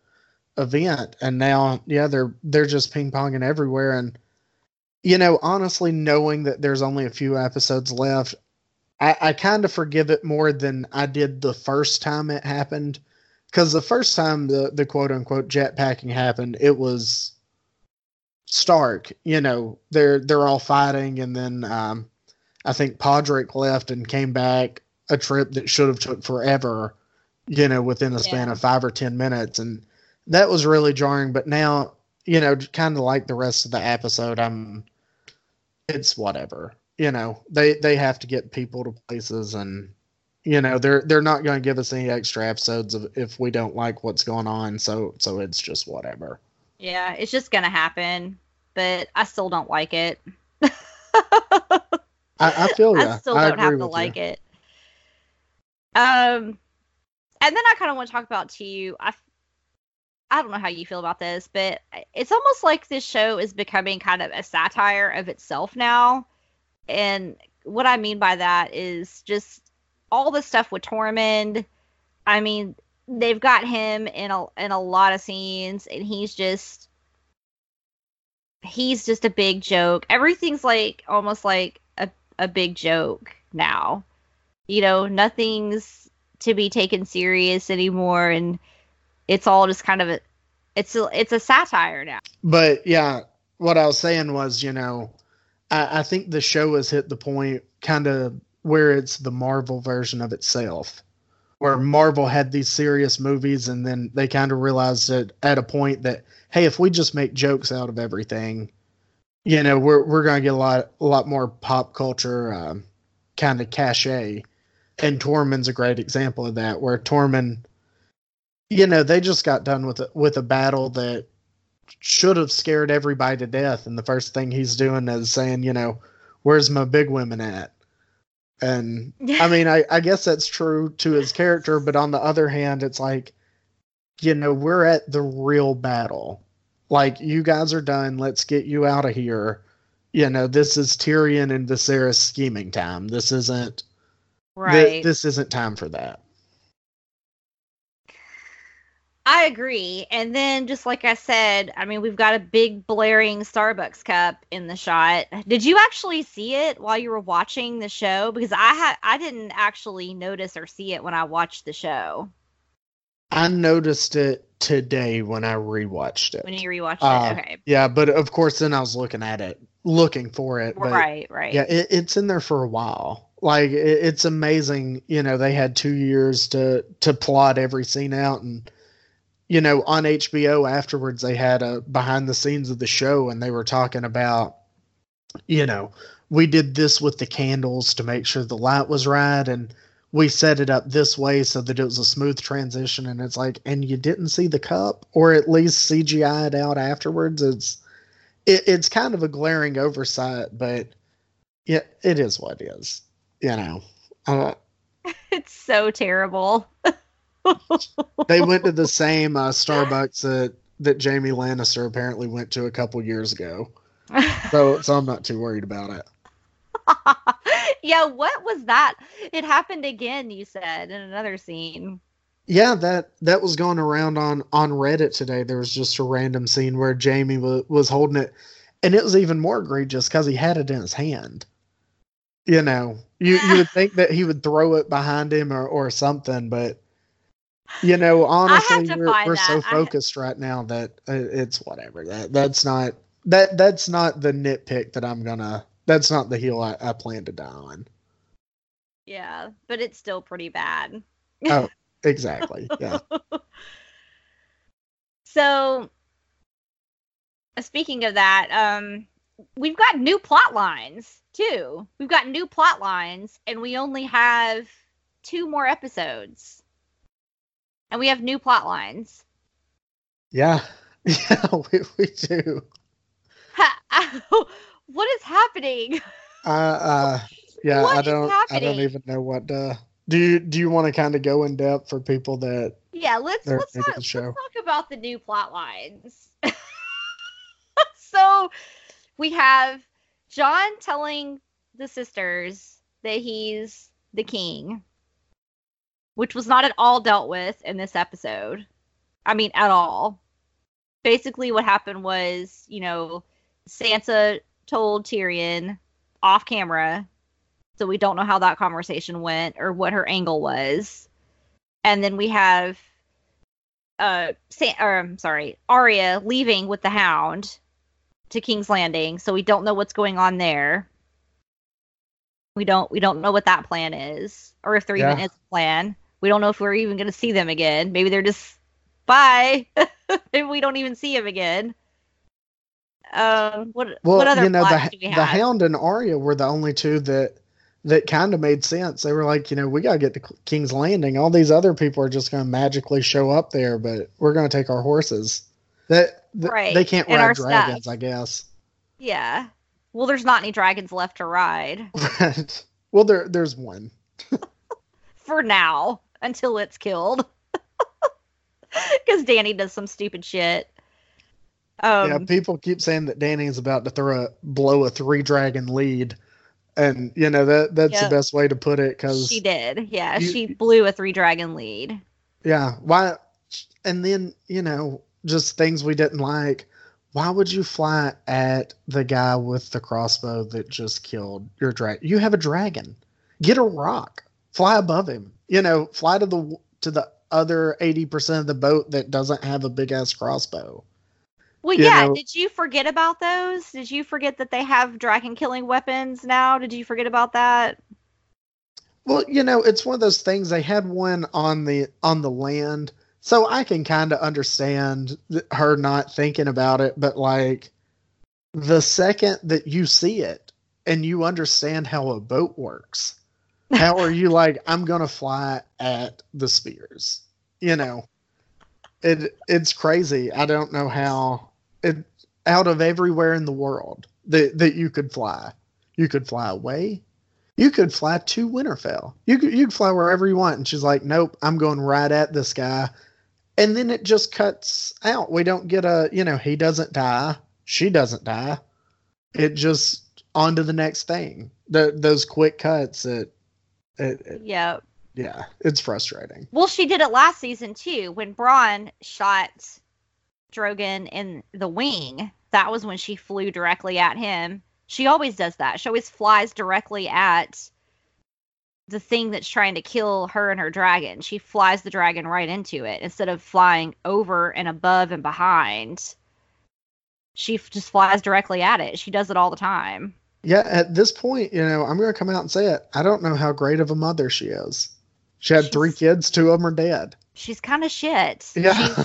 event, and now yeah, they're they're just ping ponging everywhere, and you know, honestly, knowing that there's only a few episodes left, I, I kind of forgive it more than I did the first time it happened because the first time the the quote unquote jetpacking happened, it was stark. You know, they're they're all fighting, and then um, I think Podrick left and came back a trip that should have took forever. You know, within a span yeah. of five or ten minutes, and that was really jarring. But now, you know, kind of like the rest of the episode, I'm. It's whatever. You know, they they have to get people to places and you know they're they're not going to give us any extra episodes of, if we don't like what's going on so so it's just whatever
yeah it's just going to happen but i still don't like it
I, I, feel
i still don't have to like you. it um and then i kind of want to talk about to you i I don't know how you feel about this, but it's almost like this show is becoming kind of a satire of itself now. And what I mean by that is just all the stuff with Tormund. I mean, they've got him in a in a lot of scenes, and he's just he's just a big joke. Everything's like almost like a a big joke now. You know, nothing's to be taken serious anymore, and it's all just kind of a it's a, it's a satire now.
But yeah, what I was saying was, you know, I, I think the show has hit the point kind of where it's the Marvel version of itself, where Marvel had these serious movies and then they kind of realized that at a point that hey, if we just make jokes out of everything, you know, we're we're gonna get a lot a lot more pop culture um, kind of cachet. And Tormund's a great example of that, where Tormund, you know, they just got done with a, with a battle that should have scared everybody to death, and the first thing he's doing is saying, you know, where's my big women at? And I mean, I, I guess that's true to his character, but on the other hand, it's like, you know, we're at the real battle. Like, you guys are done. Let's get you out of here. You know, this is Tyrion and Viserys scheming time. This isn't right. Th- this isn't time for that.
I agree. And then, just like I said, I mean, we've got a big blaring Starbucks cup in the shot. Did you actually see it while you were watching the show? Because I had, I didn't actually notice or see it when I watched the show.
I noticed it today when I rewatched it.
When you rewatched uh, it, okay.
Yeah, but of course, then I was looking at it, looking for it. But
right, right.
Yeah, it, it's in there for a while. Like it, it's amazing. You know, they had two years to to plot every scene out and you know, on HBO afterwards, they had a behind the scenes of the show and they were talking about, you know, we did this with the candles to make sure the light was right. And we set it up this way so that it was a smooth transition. And it's like and you didn't see the cup or at least CGI it out afterwards. It's it, it's kind of a glaring oversight but yeah it is what it is you know. Uh,
it's so terrible
they went to the same uh, Starbucks that that Jaime Lannister apparently went to a couple years ago so so I'm not too worried about it
yeah, what was that? It happened again, you said, in another scene.
Yeah, that that was going around on on Reddit today. There was just a random scene where Jaime was, was holding it, and it was even more egregious because he had it in his hand. You know, you you would think that he would throw it behind him or or something, but you know, honestly, we're we're so focused right now that uh, it's whatever. That that's not that that's not the nitpick that I'm gonna that's not the heel I, I plan to die on.
Yeah, but it's still pretty bad.
oh, exactly. Yeah.
so, uh, speaking of that, um, we've got new plot lines too. We've got new plot lines, and we only have two more episodes, and we have new plot lines.
Yeah, yeah, we, we do.
what is happening?
Uh, uh yeah, what I don't, I don't even know what. Uh, do you do you want to kind of go in depth for people that?
Yeah, let's let's talk, let's talk about the new plot lines. so we have Jon telling the sisters that he's the king, which was not at all dealt with in this episode. I mean, at all. Basically, what happened was, you know, Sansa told Tyrion off camera, so we don't know how that conversation went or what her angle was. And then we have uh San- or I'm sorry, Arya leaving with the Hound to King's Landing, so we don't know what's going on there. We don't we don't know what that plan is or if there yeah. even is a plan. We don't know if we're even going to see them again. Maybe they're just bye. Maybe we don't even see him again. Um, what well, what other
you know the the Hound and Arya were the only two that that kind of made sense. They were like, you know, we got to get to King's Landing. All these other people are just going to magically show up there, but we're going to take our horses. That th- right. they can't and ride dragons, stuff. I guess.
Yeah. Well, there's not any dragons left to ride.
Right. Well, there there's one.
For now, until it's killed. Because Dany does some stupid shit.
Um, yeah, people keep saying that Dany is about to throw a blow a three dragon lead, and you know that that's yep. the best way to put it because
she did. Yeah, you, she blew a three dragon lead.
Yeah, why? And then you know just things we didn't like. Why would you fly at the guy with the crossbow that just killed your dragon? You have a dragon. Get a rock. Fly above him. You know, fly to the to the other 80% of the boat that doesn't have a big ass crossbow.
Well, yeah. Know, did you forget about those? Did you forget that they have dragon killing weapons now? Did you forget about that?
Well, you know, it's one of those things. They had one on the on the land, so I can kind of understand her not thinking about it. But like, the second that you see it and you understand how a boat works, how are you like? I'm gonna fly at the spears. You know, it it's crazy. I don't know how it, out of everywhere in the world that that you could fly. You could fly away. You could fly to Winterfell. You could you could fly wherever you want. And she's like, Nope, I'm going right at this guy. And then it just cuts out. We don't get a you know, he doesn't die. She doesn't die. It just on to the next thing. The those quick cuts it, it, it
yeah.
Yeah, it's frustrating.
Well, she did it last season too when Bronn shot Drogon in the wing, that was when she flew directly at him. She always does that. She always flies directly at the thing that's trying to kill her and her dragon. She flies the dragon right into it instead of flying over and above and behind. She f- just flies directly at it. She does it all the time.
Yeah, at this point, you know, I'm going to come out and say it. I don't know how great of a mother she is. She had she's, three kids, two of them are dead.
She's kind of shit.
Yeah.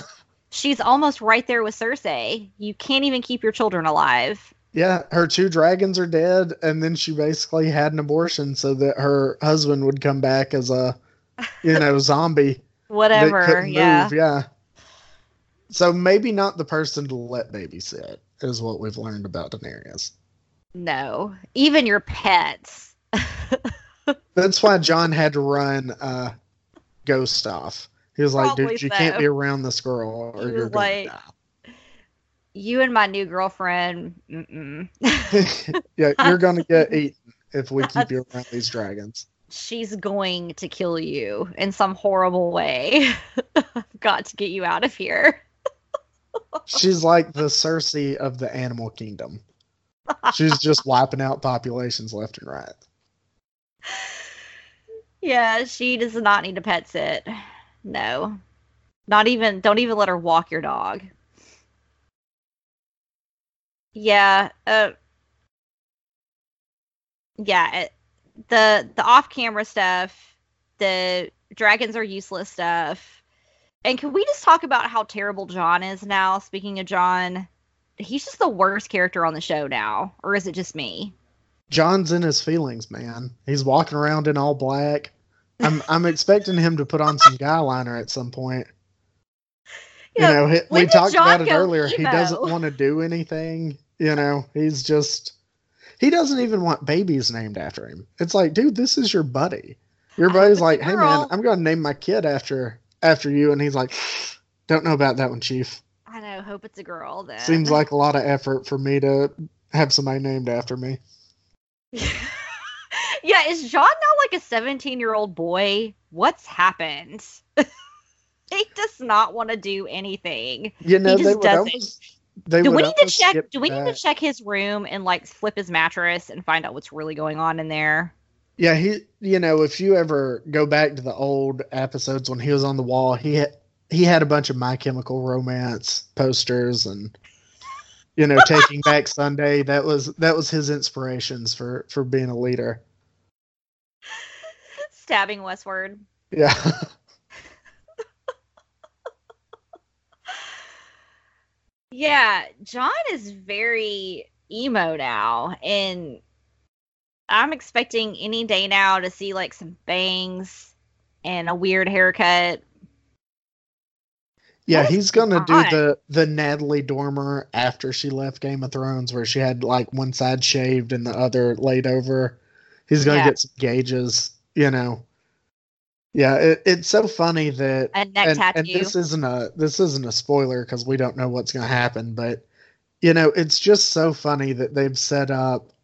she's almost right there with Cersei. You can't even keep your children alive.
Yeah, her two dragons are dead, and then she basically had an abortion so that her husband would come back as a, you know, zombie.
Whatever. Yeah.
move, yeah. So maybe not the person to let babysit is what we've learned about Daenerys.
No. Even your pets.
That's why Jon had to run uh, Ghost off. He was like,
Probably
dude, you
so.
can't be around this girl or you're
like-
die.
You and my new girlfriend. Mm-mm.
yeah, you're going to get eaten if we keep you around these dragons.
She's going to kill you in some horrible way. I've got to get you out of here.
She's like the Cersei of the animal kingdom. She's just wiping out populations left and right.
Yeah, she does not need a pet sit. No. Not even don't even let her walk your dog. Yeah, uh Yeah, it, the the off-camera stuff, the dragons are useless stuff. And can we just talk about how terrible Jon is now? Speaking of Jon, he's just the worst character on the show now, or is it just me?
Jon's in his feelings, man. He's walking around in all black. I'm I'm expecting him to put on some guy liner at some point. You know, we talked
Jon
about it earlier. He doesn't want to do anything. You know, he's just he doesn't even want babies named after him. It's like, dude, this is your buddy. Your buddy's like, hey man. I'm going to name my kid after after you, and he's like, don't know about that one, Chief.
I know, hope it's a girl then.
Seems like a lot of effort for me to have somebody named after me.
yeah, is Jon now like a 17 year old boy? What's happened? he does not want to do anything.
You know,
just
they would
doesn't.
almost. They
Do we need to check? Do we need to check his room and like flip his mattress and find out what's really going on in there?
Yeah, he. You know, if you ever go back to the old episodes when he was on the wall, he had he had a bunch of My Chemical Romance posters and. You know, taking back Sunday. That was that was his inspirations for for being a leader.
Stabbing westward.
Yeah,
Yeah, Jon is very emo now, and I'm expecting any day now to see like some bangs and a weird haircut.
Yeah. He's gonna do the the Natalie Dormer after she left Game of Thrones, where she had like one side shaved and the other laid over. He's gonna
Yeah.
get some gauges. You know. Yeah, it, it's so funny that and, and this isn't a this isn't a spoiler because we don't know what's going to happen but you know it's just so funny that they've set up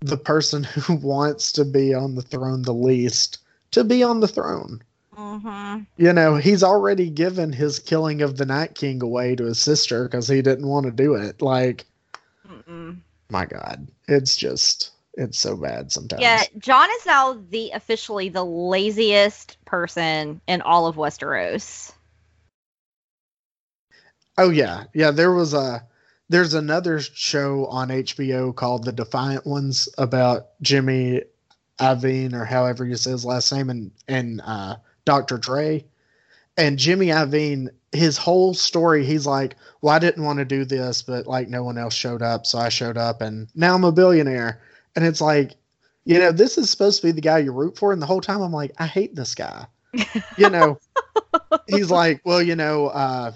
the person who wants to be on the throne the least to be on the throne
hmm
you know he's already given his killing of the night king away to his sister because he didn't want to do it like
Mm-mm.
my god it's just it's so bad sometimes
Yeah, Jon is now the officially the laziest person in all of Westeros.
Oh yeah, yeah. There was a there's another show on HBO called The Defiant Ones about Jimmy Iovine or however you say his last name and and uh, Dr. Dre. And Jimmy Iovine, his whole story, he's like, "Well, I didn't want to do this, but like no one else showed up, so I showed up, and now I'm a billionaire." And it's like, you know, this is supposed to be the guy you root for, and the whole time I'm like, I hate this guy. you know, he's like, well, you know, uh,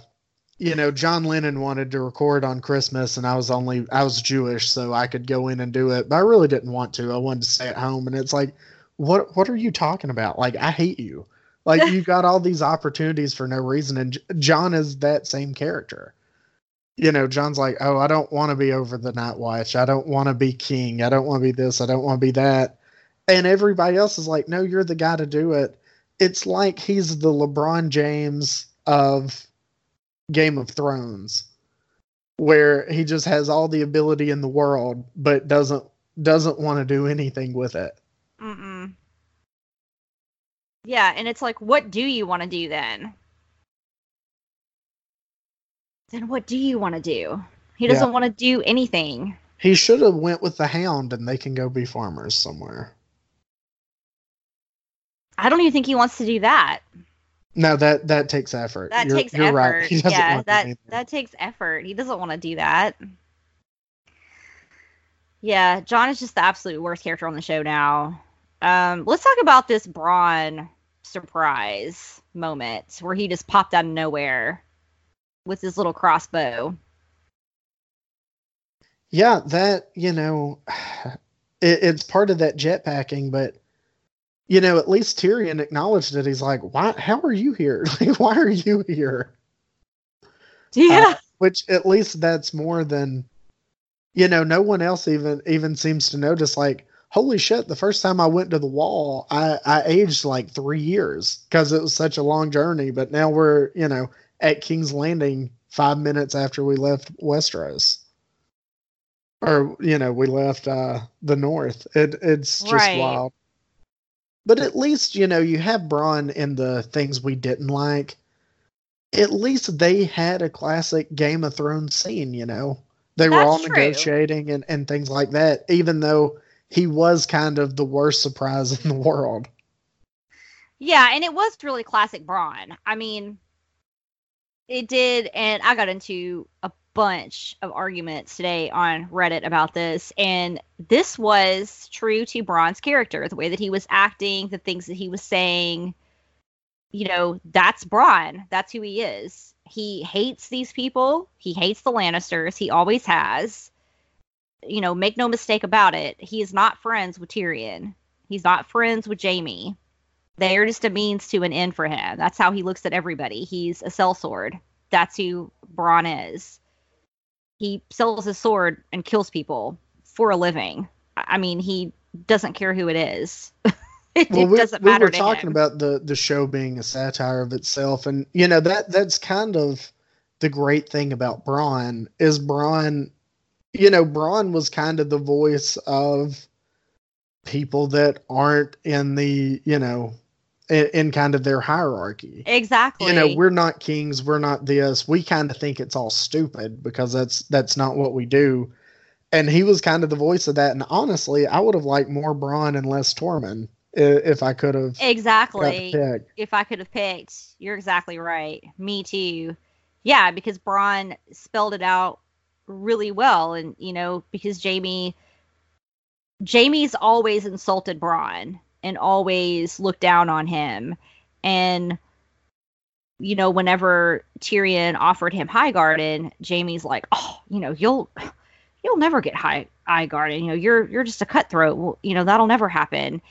you know, John Lennon wanted to record on Christmas, and I was only I was Jewish, so I could go in and do it, but I really didn't want to. I wanted to stay at home, and it's like, what what are you talking about? Like, I hate you. Like, you got all these opportunities for no reason, and Jon is that same character. You know, Jon's like, oh, I don't want to be over the night watch. I don't want to be king. I don't want to be this. I don't want to be that. And everybody else is like, no, you're the guy to do it. It's like he's the LeBron James of Game of Thrones, where he just has all the ability in the world, but doesn't doesn't want to do anything with it.
Mm-mm. Yeah, and it's like, what do you want to do then? Then what do you want to do? He doesn't
Yeah.
want to do anything.
He should have went with the Hound, and they can go be farmers somewhere.
I don't even think he wants to do that.
No, that that takes effort.
That
You're-
takes
you're
effort.
right. He doesn't
yeah,
want
that
anything.
that takes effort. He doesn't want to do that. Yeah, Jon is just the absolute worst character on the show now. Um, let's talk about this Bronn surprise moment where he just popped out of nowhere with his little crossbow.
Yeah, that you know, it, it's part of that jetpacking, but you know, at least Tyrion acknowledged it. He's like, "Why? How are you here? Like, why are you here?"
Yeah, uh,
which at least that's more than, you know, no one else even even seems to notice. Like, holy shit! The first time I went to the wall, I I aged like three years because it was such a long journey. But now we're you know at King's Landing five minutes after we left Westeros or you know we left uh the north it it's just right. wild but at least you know you have Bronn in the things we didn't like at least they had a classic game of thrones scene you know they That's were all true. negotiating and, and things like that even though he was kind of the worst surprise in the world
yeah and it was really classic Bronn i mean it did and i got into a bunch of arguments today on Reddit about this, and this was true to Bronn's character, the way that he was acting, the things that he was saying. You know, that's Bronn. That's who he is. He hates these people. He hates the Lannisters. He always has. You know, make no mistake about it. He is not friends with Tyrion. He's not friends with Jaime. They are just a means to an end for him. That's how he looks at everybody. He's a sellsword. That's who Bronn is he sells his sword and kills people for a living. I mean, he doesn't care who it is. it, well, we, doesn't matter.
We were talking
him.
about the the show being a satire of itself, and you know that that's kind of the great thing about Bronn is Bronn. You know, Bronn was kind of the voice of people that aren't in the you know in, in, kind of their hierarchy.
Exactly.
You know, we're not kings, we're not this. We kind of think it's all stupid because that's that's not what we do. And he was kind of the voice of that. And honestly, I would have liked more Bronn and less Tormund if I could have.
Exactly. If I could have picked, you're exactly right. Me too. Yeah, because Bronn spelled it out really well, and you know, because Jaime Jaime's always insulted Bronn and always looked down on him. And you know, whenever Tyrion offered him Highgarden, Jaime's like, "Oh, you know, you'll you'll never get High Highgarden. You know, you're you're just a cutthroat. Well, you know, that'll never happen."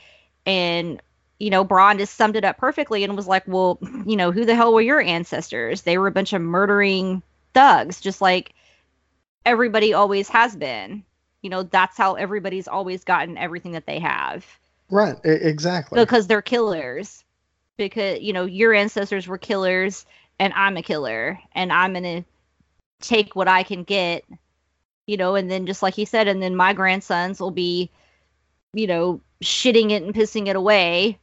And you know, Bronn just summed it up perfectly and was like, "Well, you know, who the hell were your ancestors? They were a bunch of murdering thugs, just like everybody always has been. You know, that's how everybody's always gotten everything that they have."
Right, exactly.
Because they're killers. Because, you know, your ancestors were killers and I'm a killer and I'm going to take what I can get, you know, and then just like he said, and then my grandsons will be, you know, shitting it and pissing it away,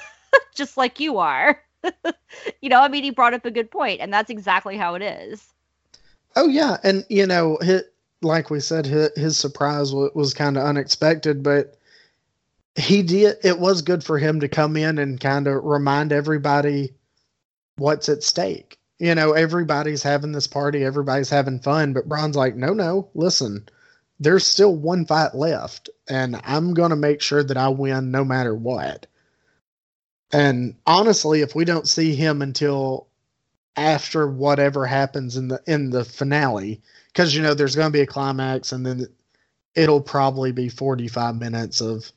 just like you are. you know, I mean, he brought up a good point, and that's exactly how it is.
Oh yeah, and you know, his, like we said, his, his surprise was, was kind of unexpected, but he did it was good for him to come in and kind of remind everybody what's at stake. You know, everybody's having this party, everybody's having fun, but Bronn's like, no, no, listen, there's still one fight left, and I'm to make sure that I win no matter what. And honestly, if we don't see him until after whatever happens in the in the finale, because you know there's going to be a climax, and then it'll probably be 45 minutes of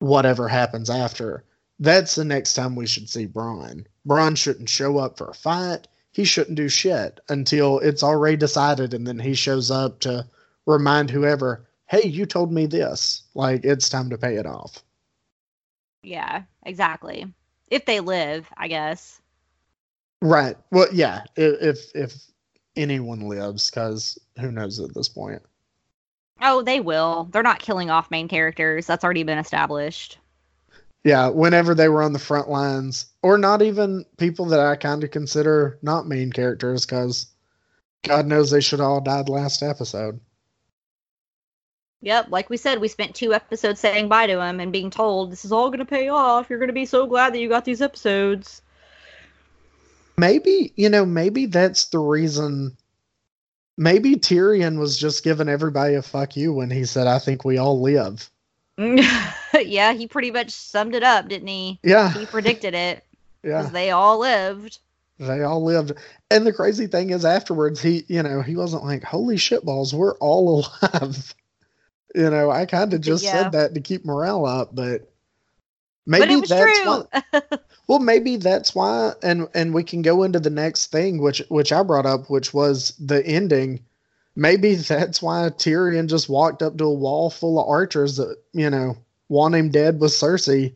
whatever happens after. That's the next time we should see Bronn. Bronn shouldn't show up for a fight. He shouldn't do shit until it's already decided, and then he shows up to remind whoever, "Hey, you told me this. Like it's time to pay it off."
Yeah, exactly. If they live, I guess.
Right. Well, yeah. If if anyone lives, because who knows at this point.
Oh, they will. They're not killing off main characters. That's already been established.
Yeah, whenever they were on the front lines, or not even people that I kind of consider not main characters, because God knows they should all died last episode.
Yep, like we said, we spent two episodes saying bye to him and being told this is all going to pay off. You're going to be so glad that you got these episodes.
Maybe, you know, maybe that's the reason maybe Tyrion was just giving everybody a fuck you when he said, "I think we all live."
yeah, he pretty much summed it up, didn't he?
Yeah,
he predicted it.
Yeah,
they all lived.
They all lived, and the crazy thing is, afterwards, he, you know, he wasn't like, "Holy shit balls, we're all alive." you know, I kind of just yeah. said that to keep morale up, but maybe that's why. well, maybe that's why, and and we can go into the next thing, which which I brought up, which was the ending. Maybe that's why Tyrion just walked up to a wall full of archers that you know want him dead with Cersei,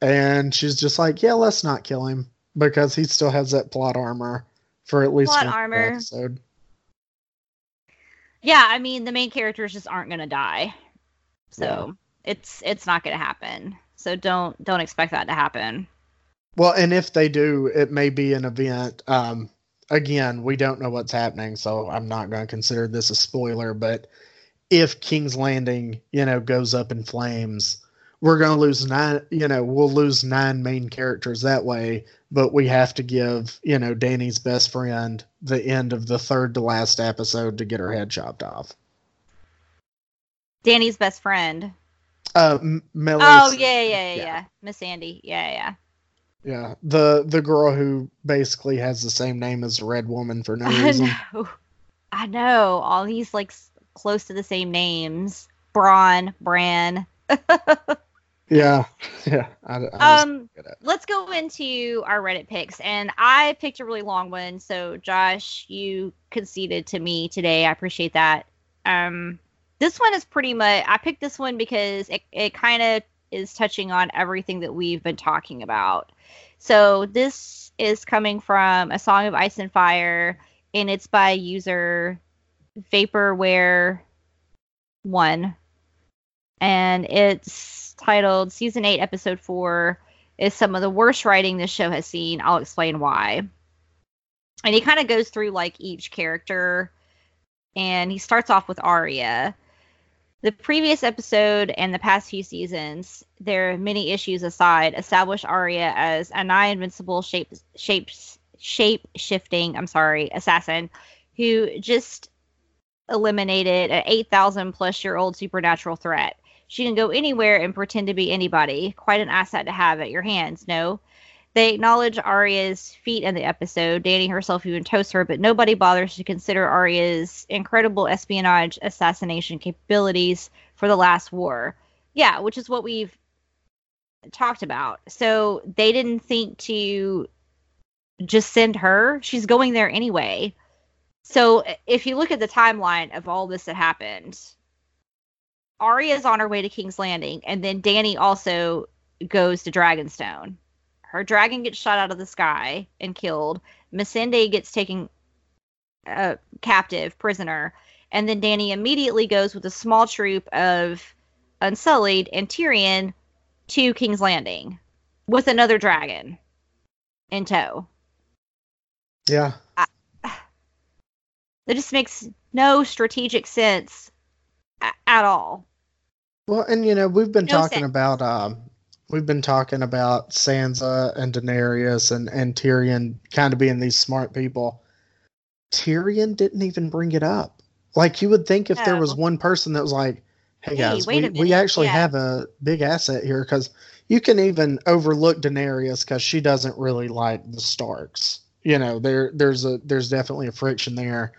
and she's just like, yeah, let's not kill him because he still has that plot armor for at least
plot one armor. episode. Yeah, I mean the main characters just aren't gonna die, so yeah. it's it's not gonna happen. So don't don't expect that to happen.
Well, and if they do, it may be an event. Um, again, we don't know what's happening, so I'm not going to consider this a spoiler. But if King's Landing, you know, goes up in flames, we're going to lose nine. You know, we'll lose nine main characters that way. But we have to give, you know, Dany's best friend the end of the third to last episode to get her head chopped off.
Dany's best friend.
Uh, Melly.
Oh yeah, yeah, yeah, yeah. Missandei. Yeah, yeah.
Yeah, the the girl who basically has the same name as the Red Woman for no reason.
I know. I know all these like close to the same names: Bronn, Bran.
yeah, yeah. I, I
um, let's go into our Reddit picks, and I picked a really long one. So, Josh, you conceded to me today. I appreciate that. Um, this one is pretty much I picked this one because it, it kind of is touching on everything that we've been talking about. So this is coming from a song of ice and fire and it's by user vaporware one. And it's titled season 8 episode 4 is some of the worst writing this show has seen. I'll explain why. And he kind of goes through like each character and he starts off with Arya the previous episode and the past few seasons, their many issues aside, establish Arya as a nigh invincible shape shape shape shifting, I'm sorry, assassin who just eliminated an 8,000 plus year old supernatural threat. She can go anywhere and pretend to be anybody. Quite an asset to have at your hands, no? They acknowledge Arya's feat in the episode. Dany herself even toasts her, but nobody bothers to consider Arya's incredible espionage assassination capabilities for the last war. Yeah, which is what we've talked about. So they didn't think to just send her. She's going there anyway. So if you look at the timeline of all this that happened, Arya's on her way to King's Landing, and then Dany also goes to Dragonstone her dragon gets shot out of the sky and killed. Missandei gets taken uh, captive, prisoner, and then Dany immediately goes with a small troop of Unsullied and Tyrion to King's Landing with another dragon in tow.
Yeah. I,
it just makes no strategic sense at all.
Well, and you know, we've been no talking sense. about um, we've been talking about Sansa and Daenerys and, and Tyrion kind of being these smart people. Tyrion didn't even bring it up. Like you would think if no. there was one person that was like, "Hey, hey guys, we, we actually yeah. have a big asset here," because you can even overlook Daenerys because she doesn't really like the Starks. You know, there there's a there's definitely a friction there,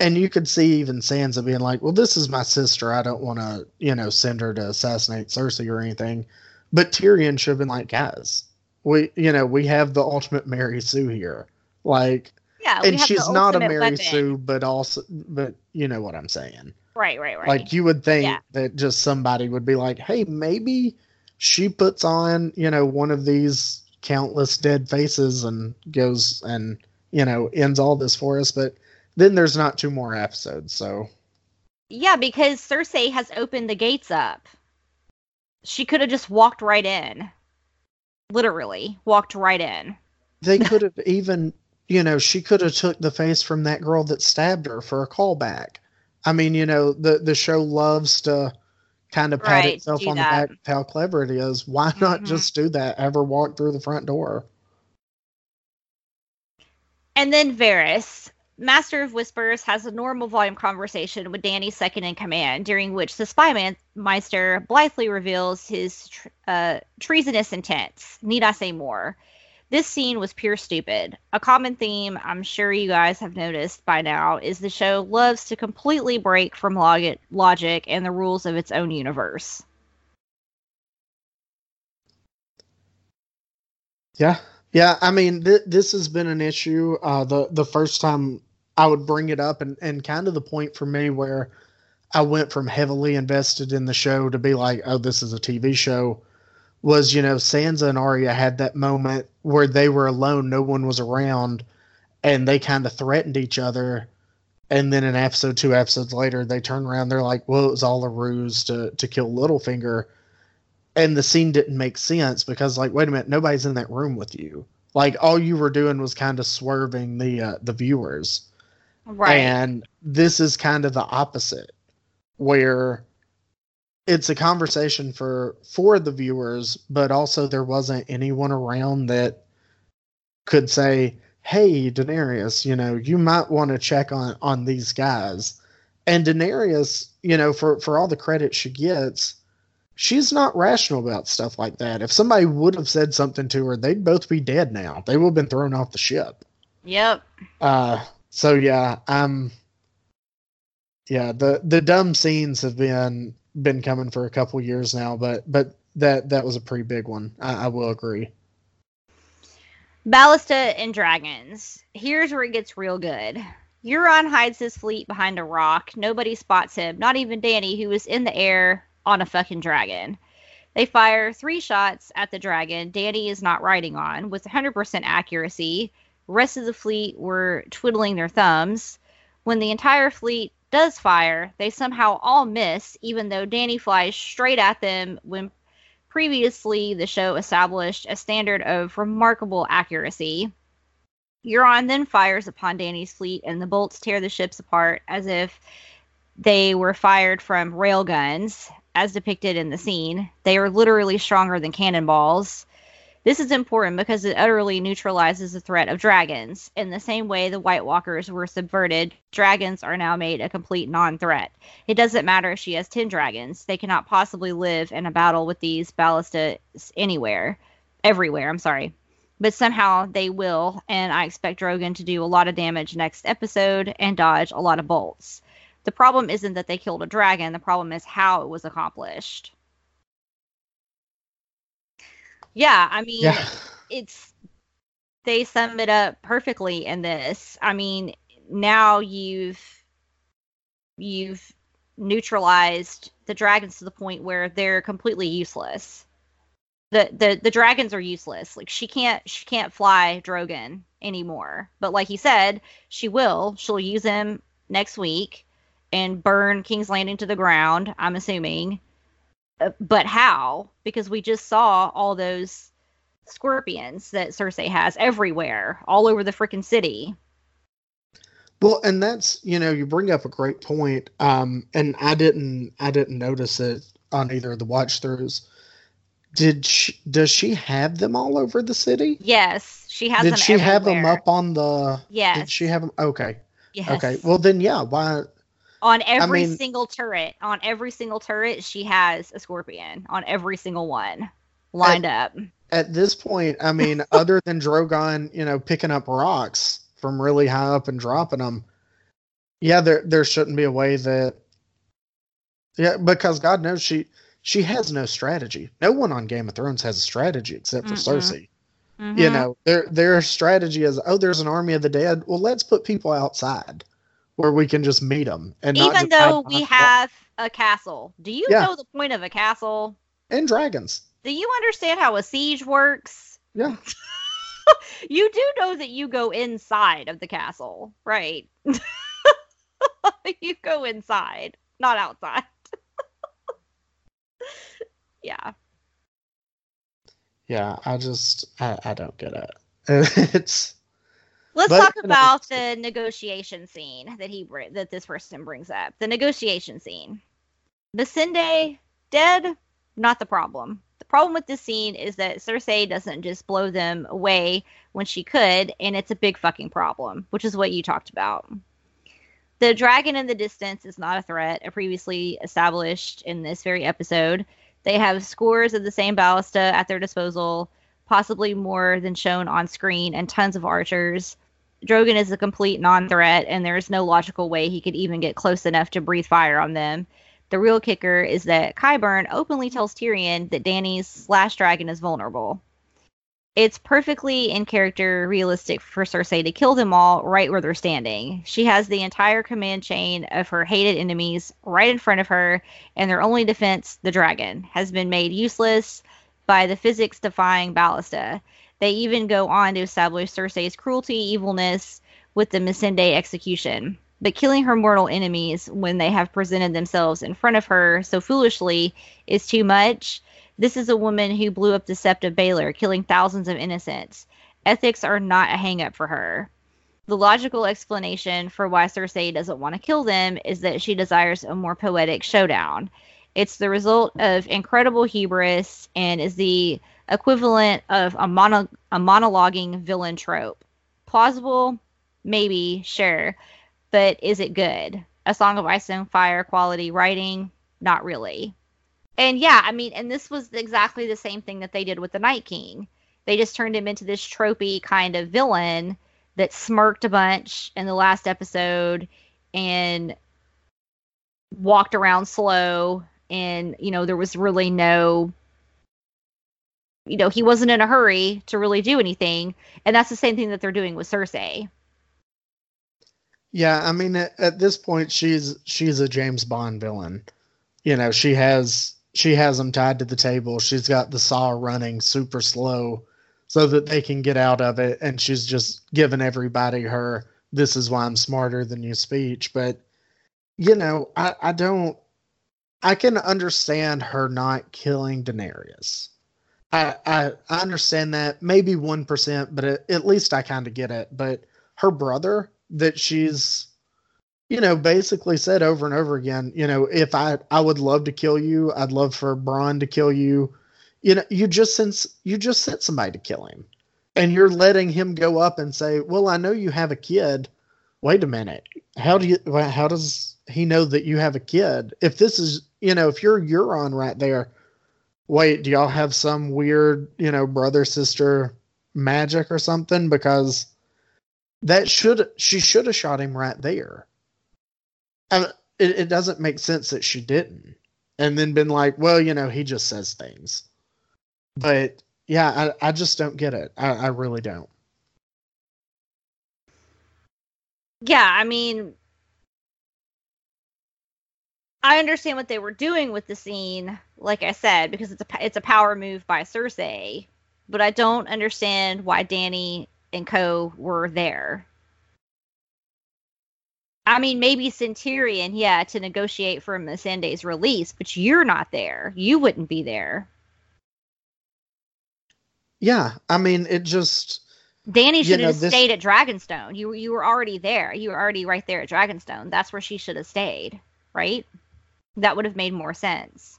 and you could see even Sansa being like, "Well, this is my sister. I don't want to, you know, send her to assassinate Cersei or anything." But Tyrion should have been like, guys, we you know we have the ultimate Mary Sue here, like,
yeah,
and she's not a Mary weapon. Sue, but also, but you know what I'm saying.
Right, right, right.
Like you would think yeah. that just somebody would be like, hey, maybe she puts on you know one of these countless dead faces and goes and you know ends all this for us, but then there's not two more episodes, so.
Yeah, because Cersei has opened the gates up she could have just walked right in. Literally, walked right in.
They could have even, you know, she could have took the face from that girl that stabbed her for a callback. I mean, you know, the the show loves to kind of pat right, itself on that. the back how clever it is. Why not mm-hmm. just do that? Ever walk through the front door?
And then Varys. Master of Whispers has a normal volume conversation with Dany's second in command, during which the spy meister blithely reveals his uh, treasonous intents. Need I say more? This scene was pure stupid. A common theme, I'm sure you guys have noticed by now, is the show loves to completely break from log- logic and the rules of its own universe.
Yeah, yeah. I mean, th- this has been an issue. Uh, the the first time I would bring it up, and and kind of the point for me where I went from heavily invested in the show to be like, oh, this is a TV show, was you know Sansa and Arya had that moment where they were alone, no one was around, and they kind of threatened each other. And then in episode two episodes later, they turn around, they're like, well, it was all a ruse to to kill Littlefinger. And the scene didn't make sense because like wait a minute nobody's in that room with you. Like all you were doing was kind of swerving the uh, the viewers
Right.
and this is kind of the opposite where it's a conversation for for the viewers but also there wasn't anyone around that could say hey daenerys you know you might want to check on on these guys and daenerys you know for for all the credit she gets she's not rational about stuff like that if somebody would have said something to her they'd both be dead now they would have been thrown off the ship
yep.
uh so yeah um yeah the the dumb scenes have been been coming for a couple years now but but that that was a pretty big one i, I will agree
Ballista and dragons. Here's where it gets real good. Euron hides his fleet behind a rock. Nobody spots him, not even Dany, who is in the air on a fucking dragon. They fire three shots at the dragon Dany is not riding on with 100% accuracy. Rest of the fleet were twiddling their thumbs. When the entire fleet does fire, they somehow all miss, even though Dany flies straight at them when previously the show established a standard of remarkable accuracy. Euron then fires upon Dany's fleet, and the bolts tear the ships apart as if they were fired from railguns, as depicted in the scene. They are literally stronger than cannonballs. This is important because it utterly neutralizes the threat of dragons. In the same way the White Walkers were subverted, dragons are now made a complete non threat. It doesn't matter if she has 10 dragons, they cannot possibly live in a battle with these ballistas anywhere. Everywhere, I'm sorry. But somehow they will, and I expect Drogon to do a lot of damage next episode and dodge a lot of bolts. The problem isn't that they killed a dragon, the problem is how it was accomplished. Yeah, I mean,
yeah
it's they sum it up perfectly in this. I mean, now you've you've neutralized the dragons to the point where they're completely useless. The the the dragons are useless. Like she can't she can't fly Drogon anymore. But like he said, she will. She'll use him next week and burn King's Landing to the ground, I'm assuming. Uh, but how? Because we just saw all those scorpions that Cersei has everywhere, all over the freaking city.
Well, and that's you know you bring up a great point, um, and I didn't I didn't notice it on either of the watch throughs. Did she, does she have them all over the city?
Yes, she has
Did
them
she have them up on the?
Yes.
Did she have them? Okay,
Yes.
okay. Well then, yeah. Why?
On every
mean-
single turret, on every single turret, she has a scorpion on every single one lined up.
At this point, I mean, other than Drogon, you know, picking up rocks from really high up and dropping them, yeah, there there shouldn't be a way that. Yeah, because God knows she she has no strategy. No one on Game of Thrones has a strategy except for
Mm-mm.
Cersei. You
Mhm.
know, their their strategy is, oh, there's an army of the dead. Well, let's put people outside where we can just meet them, and
even though we have a castle, do you
Yeah.
know the point of a castle?
and dragons.
Do you understand how a siege works?
Yeah.
You do know that you go inside of the castle, right? you go inside, not outside. yeah.
Yeah, I just I, I don't get it. it's
Let's
But,
talk about the negotiation scene that he that this person brings up. The negotiation scene. Missandei dead, not the problem. The problem with this scene is that Cersei doesn't just blow them away when she could, and it's a big fucking problem, which is what you talked about. The dragon in the distance is not a threat, a previously established in this very episode. They have scores of the same ballista at their disposal, possibly more than shown on screen, and tons of archers. Drogon is a complete non threat, and there is no logical way he could even get close enough to breathe fire on them. The real kicker is that Qyburn openly tells Tyrion that Dany's slash dragon is vulnerable. It's perfectly in character realistic for Cersei to kill them all right where they're standing. She has the entire command chain of her hated enemies right in front of her, and their only defense, the dragon, has been made useless by the physics defying ballista. They even go on to establish Cersei's cruelty, evilness with the Missandei execution. But killing her mortal enemies when they have presented themselves in front of her so foolishly is too much. This is a woman who blew up the Sept of Baelor, killing thousands of innocents. Ethics are not a hangup for her. The logical explanation for why Cersei doesn't want to kill them is that she desires a more poetic showdown. It's the result of incredible hubris and is the equivalent of a, mono- a monologuing villain trope. Plausible? Maybe, sure. But is it good? A Song of Ice and Fire quality writing? Not really. And yeah, I mean, and this was exactly the same thing that they did with the Night King. They just turned him into this tropey kind of villain that smirked a bunch in the last episode and walked around slow and you know there was really no you know he wasn't in a hurry to really do anything and that's the same thing that they're doing with Cersei.
Yeah, I mean at, at this point she's she's a James Bond villain. You know, she has she has them tied to the table. She's got the saw running super slow so that they can get out of it and she's just giving everybody her this is why I'm smarter than you speech, but you know, I I don't I can understand her not killing Daenerys. I I, I understand that maybe one percent, but it, at least I kind of get it. But her brother, that she's, you know, basically said over and over again, you know, if I I would love to kill you, I'd love for Bronn to kill you. You know, you just sent you just sent somebody to kill him, and you're letting him go up and say, "Well, I know you have a kid." Wait a minute, how do you? How does he know that you have a kid? If this is you know, if you're Euron right there, wait, do y'all have some weird, you know, brother sister magic or something? Because that should she should have shot him right there. It, it doesn't make sense that she didn't, and then been like, well, you know, he just says things. But yeah, I, I just don't get it. I, I really don't.
Yeah, I mean, I understand what they were doing with the scene, like I said, because it's a it's a power move by Cersei, but I don't understand why Dany and Co were there. I mean, maybe Centurion, yeah, to negotiate for Missandei's release, but you're not there. You wouldn't be there.
Yeah, I mean, it just.
Dany should have this... stayed at Dragonstone. You you were already there. You were already right there at Dragonstone. That's where she should have stayed, right? That would have made more sense.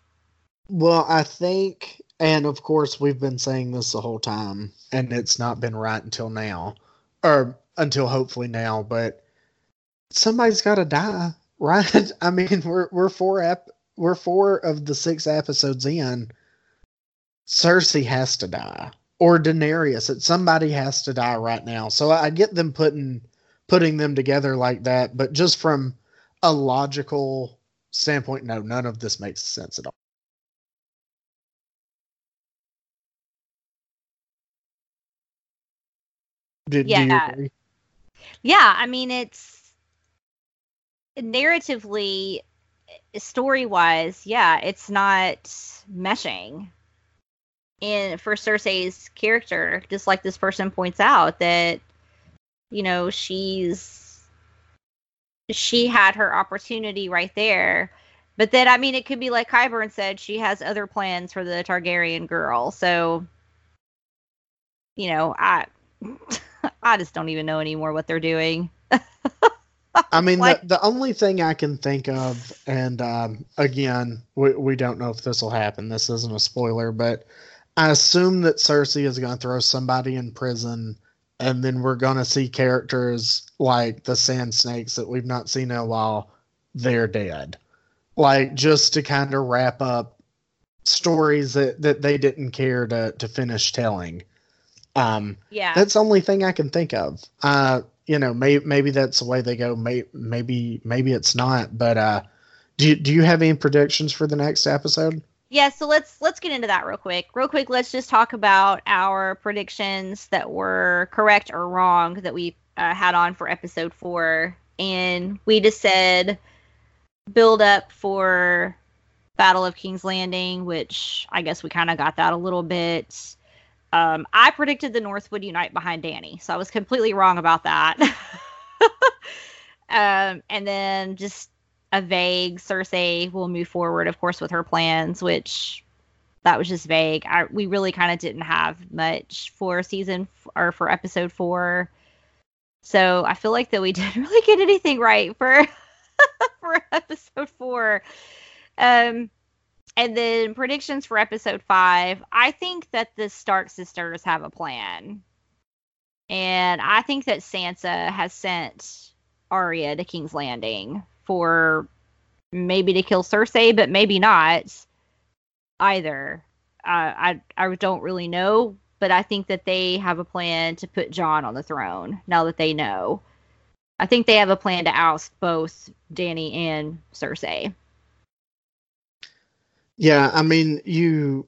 Well, I think, and of course, we've been saying this the whole time, and it's not been right until now, or until hopefully now, but somebody's got to die, right? I mean, we're we're four ep- we're four of the six episodes in. Cersei has to die, or Daenerys. It somebody has to die right now. So I get them putting putting them together like that, but just from a logical standpoint, no, none of this makes sense at all.
Did, yeah. Yeah, I mean it's narratively eh, story wise, yeah, it's not meshing. And for Cersei's character, just like this person points out, that you know, she's she had her opportunity right there. But then, I mean, it could be like Qyburn said, she has other plans for the Targaryen girl. So, you know, I, I just don't even know anymore what they're doing.
I mean,
Like-
the, the only thing I can think of, and um, again, we, we don't know if this will happen. This isn't a spoiler, but I assume that Cersei is going to throw somebody in prison, and then we're going to see characters like the Sand Snakes that we've not seen in a while. They're dead. Like, just to kind of wrap up stories that, that they didn't care to, to finish telling. Um,
yeah.
that's the only thing I can think of. Uh, you know, maybe maybe that's the way they go. May, maybe maybe it's not. But uh, do you, do you have any predictions for the next episode?
Yeah, so let's let's get into that real quick. Real quick, let's just talk about our predictions that were correct or wrong that we uh, had on for episode four, and we just said build up for Battle of King's Landing, which I guess we kind of got that a little bit. Um, I predicted the north would unite behind Dany, so I was completely wrong about that. um, and then just a vague Cersei will move forward, of course, with her plans, which that was just vague. I, we really kind of didn't have much for season f- or for episode four, so I feel like that we didn't really get anything right for for episode four. Um, and then predictions for episode five. I think that the Stark sisters have a plan, and I think that Sansa has sent Arya to King's Landing for maybe to kill Cersei, but maybe not either. Uh, I I don't really know, but I think that they have a plan to put Jon on the throne now that they know. I think they have a plan to oust both Dany and Cersei.
Yeah, I mean, you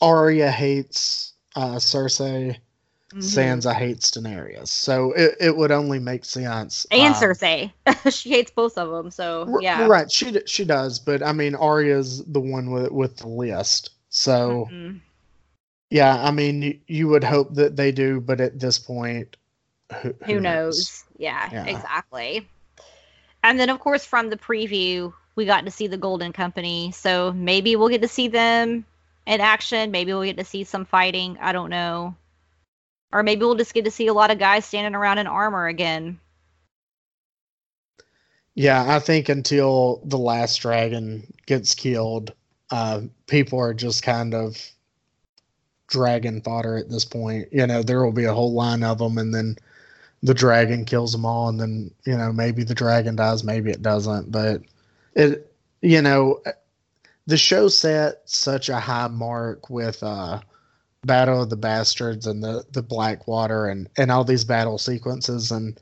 Arya hates uh, Cersei.
Mm-hmm.
Sansa hates Daenerys, so it, it would only make sense.
and
um,
Cersei. she hates both of them, so yeah.
right. She she does, but I mean, Arya's the one with with the list. So
Mhm.
yeah, I mean, you, you would hope that they do, but at this point, who,
who knows? Yeah,
Yeah.
exactly. And then, of course, from the preview, we got to see the Golden Company. So maybe we'll get to see them in action. Maybe we'll get to see some fighting. I don't know. Or maybe we'll just get to see a lot of guys standing around in armor again.
Yeah, I think until the last dragon gets killed, uh, people are just kind of dragon fodder at this point. You know, there will be a whole line of them, and then the dragon kills them all, and then you know maybe the dragon dies, maybe it doesn't. But it, you know, the show set such a high mark with uh, Battle of the Bastards and the the Blackwater and and all these battle sequences and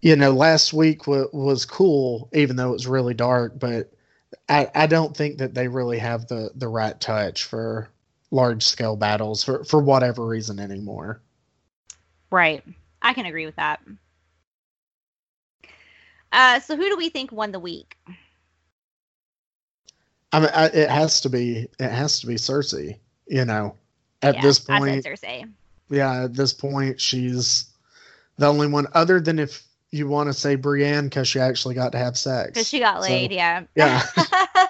you know, last week w- was cool, even though it was really dark. But I, I don't think that they really have the the right touch for large scale battles for for whatever reason anymore.
Right. I can agree with that. Uh, so who do we think won the week?
I mean, I, it has to be it has to be Cersei. You know, at
Yeah,
this point, yeah, at this point, she's the only one other than if you want to say Brienne because she actually got to have sex.
Because she got
So,
laid, yeah.
yeah.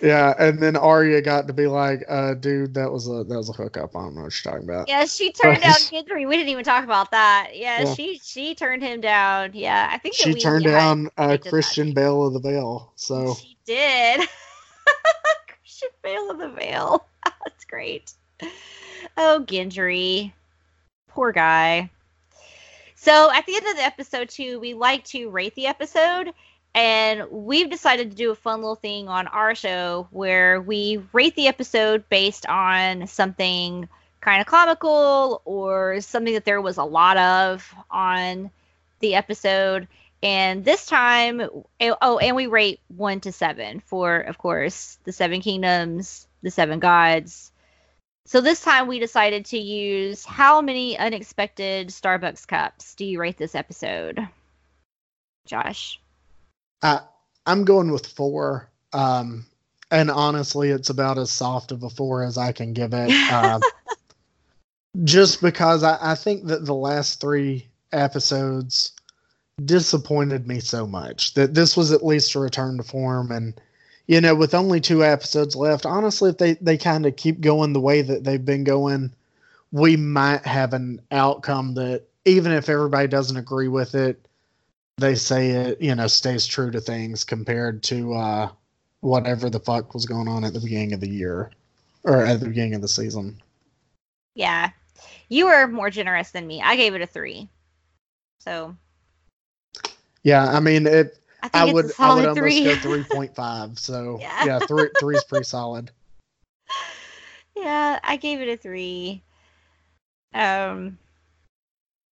Yeah, and then Arya got to be like, uh, dude, that was a that was a hookup. I don't know what you're talking about.
Yeah, she turned down Gendry. We didn't even talk about that. Yeah,
Yeah.
she she turned him down. Yeah, I think that
she
we,
turned
yeah,
down uh. Christian Bale of the Veil. So
She did. Christian Bale of the Veil. That's great. Oh, Gendry. Poor guy. So at the end of the episode too, we like to rate the episode. And we've decided to do a fun little thing on our show where we rate the episode based on something kind of comical or something that there was a lot of on the episode. And this time, eh, oh, and we rate one to seven for, of course, the seven kingdoms, the seven gods. So this time we decided to use how many unexpected Starbucks cups do you rate this episode, Josh?
I I'm going with four. Um, and honestly, it's about as soft of a four as I can give it. Um, just because I, I think that the last three episodes disappointed me so much that this was at least a return to form and you know with only two episodes left honestly if they they kind of keep going the way that they've been going we might have an outcome that even if everybody doesn't agree with it they say it, you know, stays true to things compared to uh, whatever the fuck was going on at the beginning of the year or at the beginning of the season.
Yeah. You were more generous than me. I gave it a three. So
Yeah, I mean it
I,
I would I would almost
three.
go three point five. So
Yeah.
yeah, three three is pretty solid.
yeah, I gave it a three. Um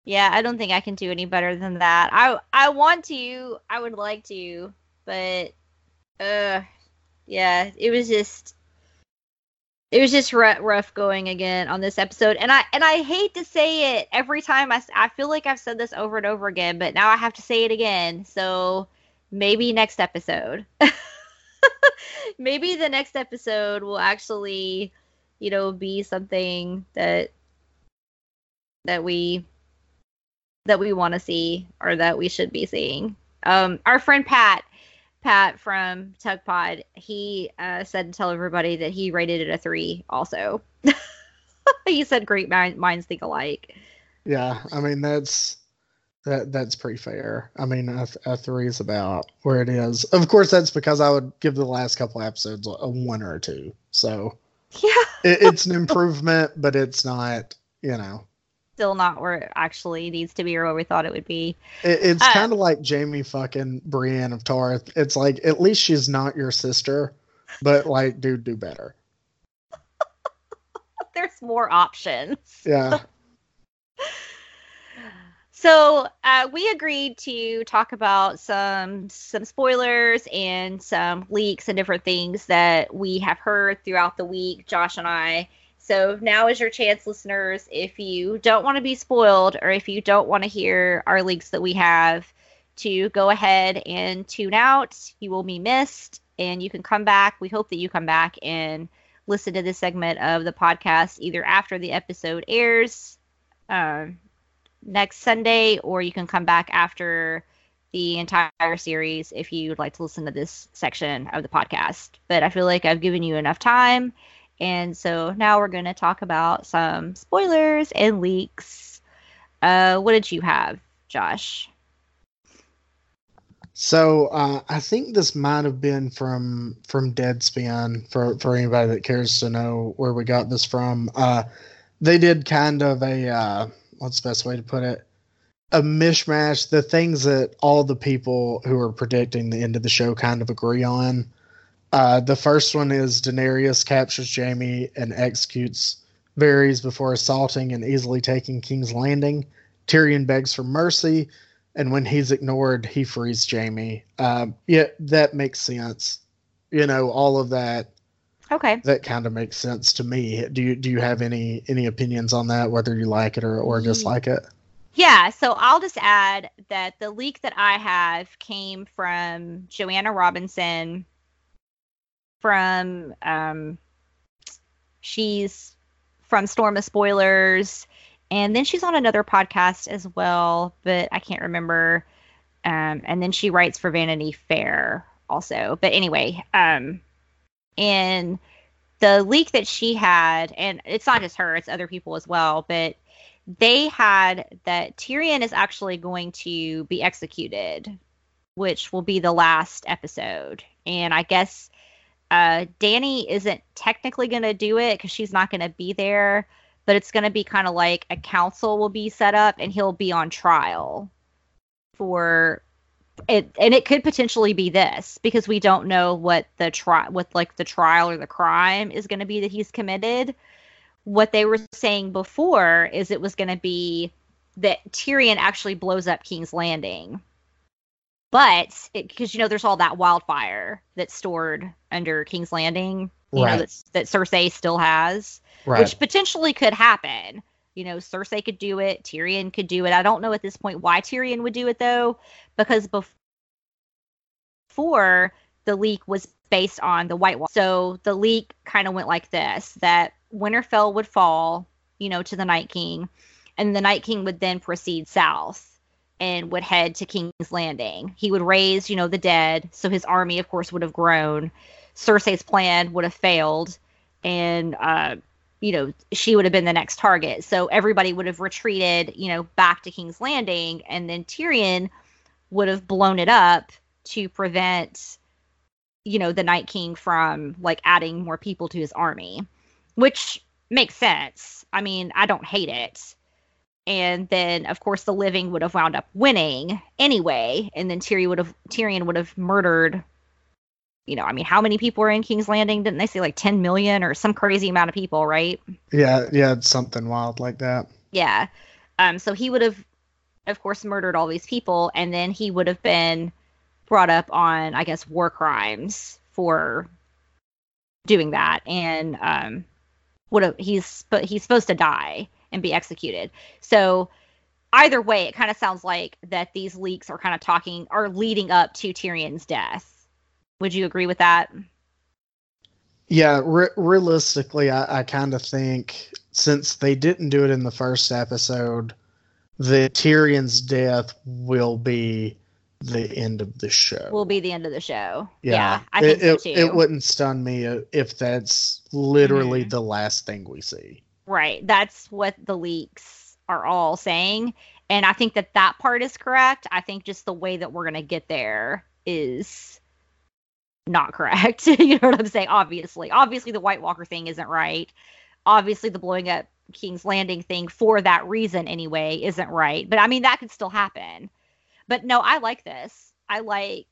yeah, I don't think I can do any better than that. I I want to, I would like to, but uh yeah, it was just it was just rough going again on this episode and i and i hate to say it every time I, I feel like i've said this over and over again but now i have to say it again so maybe next episode maybe the next episode will actually you know be something that that we that we want to see or that we should be seeing um our friend pat Pat from Tug Pod, he uh, said to tell everybody that he rated it a three. Also, he said great minds think alike.
Yeah, I mean that's that that's pretty fair. I mean a, a three is about where it is. Of course, that's because I would give the last couple episodes a, one or a two. So
Yeah,
it, it's an improvement, but it's not. You know,
still not where it actually needs to be or where we thought it would be.
it, it's
Uh,
kind of like Jaime fucking Brienne of Tarth. It's like at least she's not your sister, but like, dude, do better.
There's more options.
Yeah,
So uh, we agreed to talk about some some spoilers and some leaks and different things that we have heard throughout the week, Josh and I. So now is your chance, listeners. If you don't want to be spoiled, or if you don't want to hear our leaks that we have, to go ahead and tune out. You will be missed, and you can come back. We hope that you come back and listen to this segment of the podcast either after the episode airs. Um, next Sunday, or you can come back after the entire series if you'd like to listen to this section of the podcast. But I feel like I've given you enough time. And so now we're going to talk about some spoilers and leaks. Uh, what did you have, Josh?
So uh, I think this might have been from from Deadspin for for anybody that cares to know where we got this from. Uh, they did kind of a uh, what's the best way to put it? A mishmash. The things that all the people who are predicting the end of the show kind of agree on. Uh, the first one is Daenerys captures Jaime and executes Varys before assaulting and easily taking King's Landing. Tyrion begs for mercy and when he's ignored, he frees Jaime. Um, yeah, that makes sense. You know, all of that
Okay.
that kind of makes sense to me. Do you do you have any any opinions on that, whether you like it or or dislike it?
Yeah, so I'll just add that the leak that I have came from Joanna Robinson from um she's from Storm of Spoilers and then she's on another podcast as well, but I can't remember. Um and then she writes for Vanity Fair also. But anyway, um and the leak that she had and it's not just her, it's other people as well, but they had that Tyrion is actually going to be executed, which will be the last episode. And I guess uh, Dany isn't technically going to do it because she's not going to be there, but it's going to be kind of like a council will be set up and he'll be on trial for it. And it could potentially be this because we don't know what the trial, what like the trial or the crime is going to be that he's committed what they were saying before is it was going to be that Tyrion actually blows up King's Landing. But because you know there's all that wildfire that's stored under King's Landing, you know
Right.
that's, that Cersei still has,
Right.
which potentially could happen. You know, Cersei could do it, Tyrion could do it. I don't know at this point why Tyrion would do it though, because before the leak was based on the White Wall. So the leak kind of went like this: that Winterfell would fall, you know, to the Night King, and the Night King would then proceed south and would head to King's Landing. He would raise, you know, the dead, so his army, of course, would have grown. Cersei's plan would have failed, and uh, you know, she would have been the next target. So everybody would have retreated, you know, back to King's Landing, and then Tyrion would have blown it up to prevent you know the night king from like adding more people to his army which makes sense i mean i don't hate it and then of course the living would have wound up winning anyway and then tyrion would have tyrion would have murdered you know i mean how many people were in king's landing? Didn't they say like 10 million or some crazy amount of people right?
Yeah, yeah, something wild like that.
yeah. Um so he would have of course murdered all these people and then he would have been brought up on i guess war crimes for doing that and um would have he's but he's supposed to die and be executed. So either way it kind of sounds like that these leaks are kind of talking are leading up to tyrion's death would you agree with that
Yeah, re- realistically, I, I kind of think since they didn't do it in the first episode, the Tyrion's death will be the end of the show.
will be the end of the show
yeah,
i think
it,
so too
it wouldn't stun me if that's literally
Mhm.
the last thing we see.
Right. That's what the leaks are all saying. And I think that that part is correct. I think just the way that we're going to get there is not correct. you know what I'm saying? Obviously. Obviously, the White Walker thing isn't right. Obviously, the blowing up King's Landing thing for that reason, anyway, isn't right. But I mean, that could still happen. But no, I like this. I like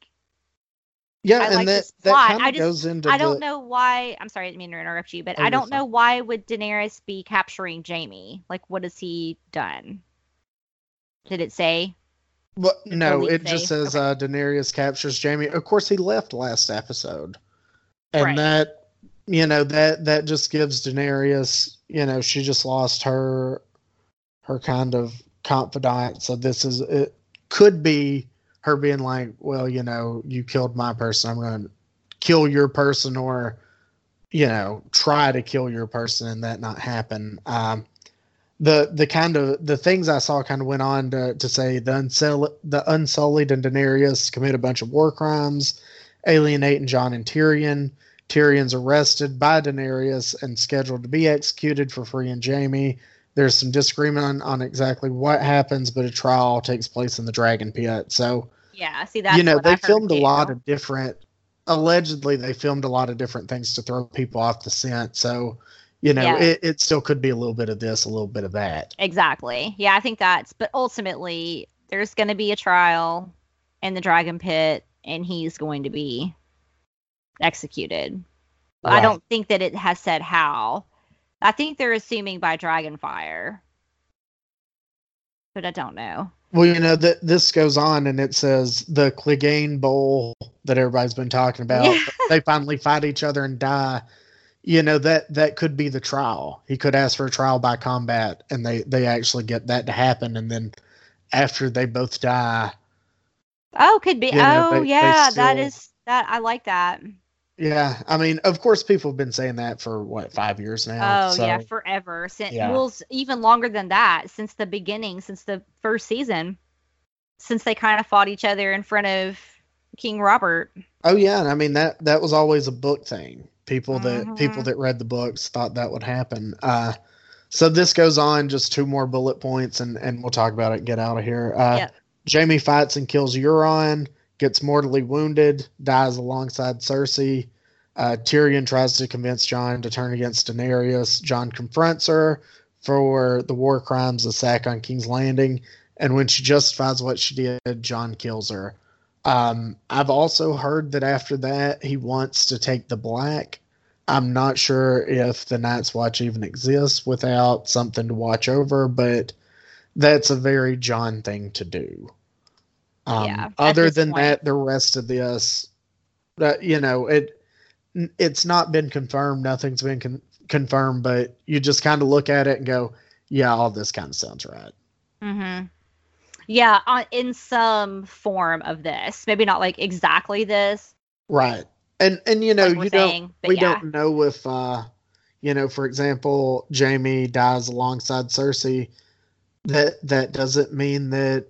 Yeah,
I
and
like
that that kind
I
of goes into
I don't
the,
know why. I'm sorry, I didn't mean to interrupt you, but
Oh,
I don't know why would Daenerys be capturing Jaime? Like, what has he done? Did it say?
Well, no, it just
say?
says
Okay.
uh, Daenerys captures Jaime. Of course, he left last episode, and
Right.
that you know that that just gives Daenerys, you know, she just lost her her kind of confidant. So this is it could be her being like, well, you know, you killed my person, I'm going to kill your person, or you know, try to kill your person, and that not happen. Um, the the kind of the things I saw kind of went on to, to say the unsul- the Unsullied and Daenerys commit a bunch of war crimes, alienating Jon and Tyrion. Tyrion's arrested by Daenerys and scheduled to be executed for freeing Jaime. There's some disagreement on, on exactly what happens, but a trial takes place in the Dragon Pit. So
Yeah, see that.
you know they filmed a lot of different. Allegedly, they filmed a lot of different things to throw people off the scent. So you know
Yeah.
it, it still could be a little bit of this, a little bit of that.
exactly. Yeah, I think that's. But ultimately, there's going to be a trial in the Dragon Pit, and he's going to be executed. But I don't think that it has said how. I think they're assuming by Dragonfire, but I don't know.
Well, you know that this goes on, and it says the Clegane Bowl that everybody's been talking about.
Yeah.
They finally fight each other and die. You know that that could be the trial. He could ask for a trial by combat, and they they actually get that to happen, and then after they both die,
Oh, could be.
You know,
oh,
they- they
yeah, that
still-
is that. I like that.
yeah. I mean, of course, people have been saying that for what five years now.
Oh
so,
yeah, forever. Since
Yeah.
well, even longer than that, since the beginning, since the first season, since they kind of fought each other in front of King Robert.
Oh yeah, and I mean that that was always a book thing. People that people
Mhm.
that read the books thought that would happen. Uh, so this goes on just two more bullet points, and and we'll talk about it. and Get out of here. Uh,
Yep.
Jaime fights and kills Euron, gets mortally wounded, dies alongside Cersei. Uh, Tyrion tries to convince Jon to turn against Daenerys. Jon confronts her for the war crimes, the sack on King's Landing, and when she justifies what she did, Jon kills her. Um, I've also heard that after that he wants to take the black. I'm not sure if the Night's Watch even exists without something to watch over, but that's a very Jon thing to do. Um,
Yeah,
other than
point.
that, the rest of this, uh, you know, it it's not been confirmed. Nothing's been con- confirmed, but you just kind of look at it and go, "Yeah, all this kind of sounds right."
Mm-hmm. Yeah, on, in some form of this, maybe not like exactly this.
Right. And and you know,
like
you don't we
yeah.
don't know if uh you know, for example, Jaime dies alongside Cersei. That that doesn't mean that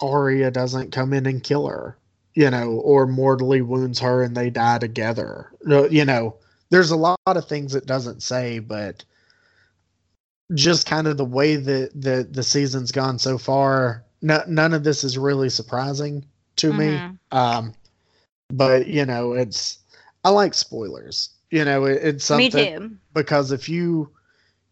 Arya doesn't come in and kill her, you know, or mortally wounds her and they die together. You know, there's a lot of things it doesn't say, but just kind of the way that the the season's gone so far, no, none of this is really surprising to me.
Mhm.
Um, but you know, it's I like spoilers. You know, it, it's
Me
something
too.
because if you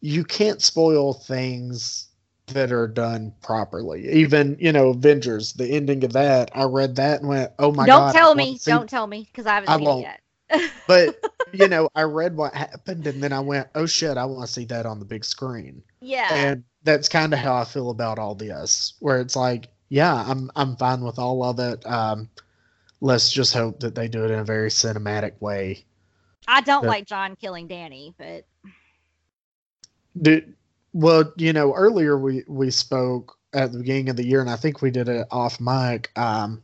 you can't spoil things that are done properly. Even you know, Avengers, the ending of that, I read that and went, "Oh my god.
Don't
god!"
Tell me. Don't tell me because I haven't
I
seen
won't.
it yet.
but you know, I read what happened and then I went, "Oh shit, I want to see that on the big screen."
yeah.
And that's kind of how I feel about all this, where it's like, yeah, I'm I'm fine with all of it. Um, let's just hope that they do it in a very cinematic way.
I don't like Jon killing Dany, but
Do, well, you know, earlier we we spoke at the beginning of the year, and I think we did it off mic. Um,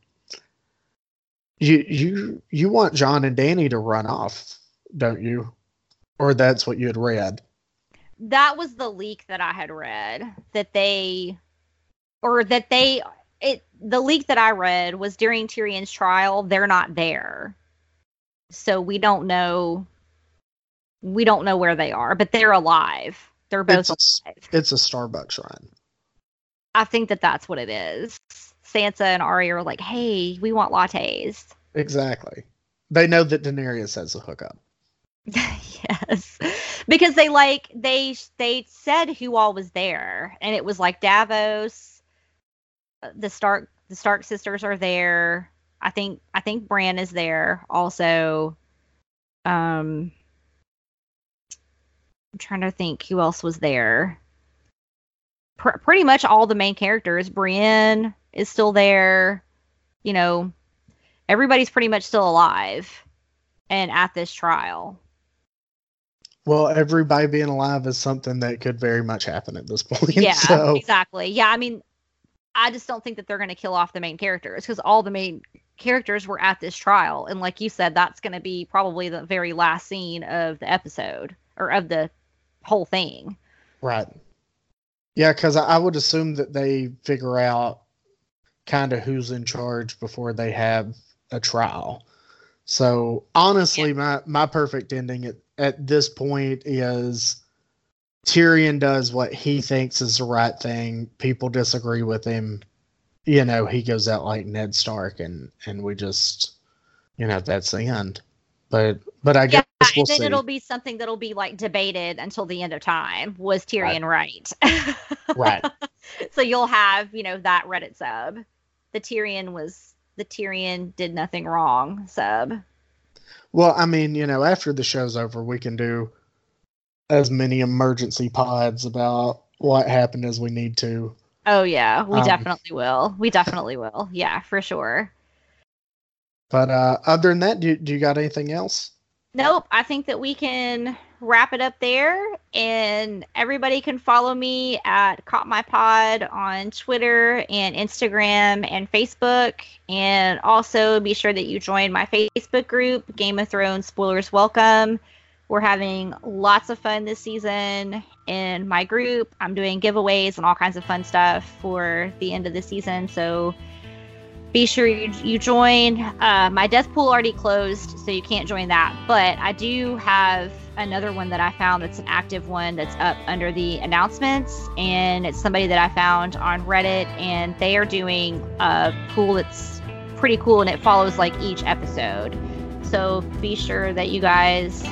you you you want Jon and Dany to run off, don't you? Or that's what you had read.
That was the leak that I had read that they or that they it the leak that I read was during Tyrion's trial they're not there. So we don't know we don't know where they are, but they're alive. They're both
It's a,
alive.
it's a Starbucks run.
I think that that's what it is. Sansa and Arya are like, "Hey, we want lattes."
Exactly. They know that Daenerys has a hookup.
yes. Because they like they they said who all was there and it was like davos uh, the stark the stark sisters are there. I think i think bran is there also. Um i'm trying to think who else was there. Pr- pretty much all the main characters. Brienne is still there. You know everybody's pretty much still alive and at this trial
Well, everybody being alive is something that could very much happen at this point.
yeah
so
exactly yeah i mean i just don't think that they're going to kill off the main characters because all the main characters were at this trial and like you said that's going to be probably the very last scene of the episode or of the whole thing
right. Yeah, because I, would assume that they figure out kind of who's in charge before they have a trial. So honestly, my my perfect ending at, at this point is Tyrion does what he thinks is the right thing. People disagree with him. You know, he goes out like Ned Stark, and and we just, you know, that's the end. But but I
yeah
guess we'll
and then
see.
it'll be something that'll be like debated until the end of time was tyrion right,
Right.
so you'll have you know that reddit sub the tyrion was the tyrion did nothing wrong sub
Well, I mean, you know, after the show's over, we can do as many emergency pods about what happened as we need to.
Oh yeah, we
Um,
definitely will. We definitely will. Yeah, for sure.
But uh, other than that, do, do you got anything else?
Nope, I think that we can wrap it up there and everybody can follow me at Caught My Pod on Twitter and Instagram and Facebook and also be sure that you join my Facebook group Game of Thrones Spoilers Welcome. We're having lots of fun this season in my group. I'm doing giveaways and all kinds of fun stuff for the end of the season, so be sure you, you join. Uh, my death pool already closed, so you can't join that. But I do have another one that I found that's an active one that's up under the announcements, and it's somebody that I found on Reddit, and they are doing a pool that's pretty cool, and it follows like each episode. So be sure that you guys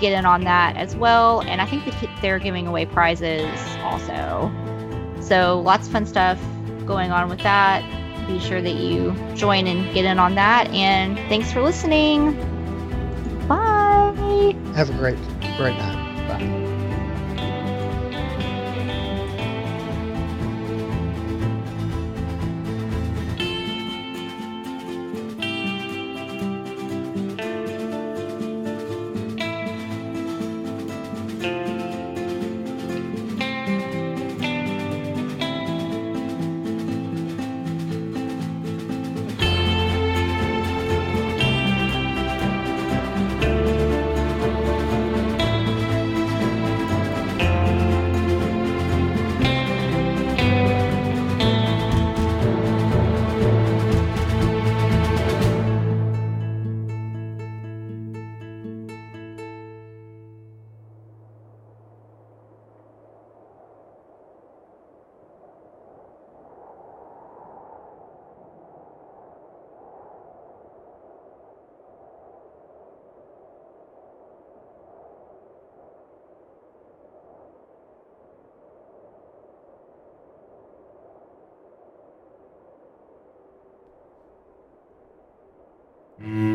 get in on that as well. And I think that they're giving away prizes also. So lots of fun stuff going on with that be sure that you join and get in on that. And thanks for listening. Bye.
Have a great, great night. Bye.
Mm.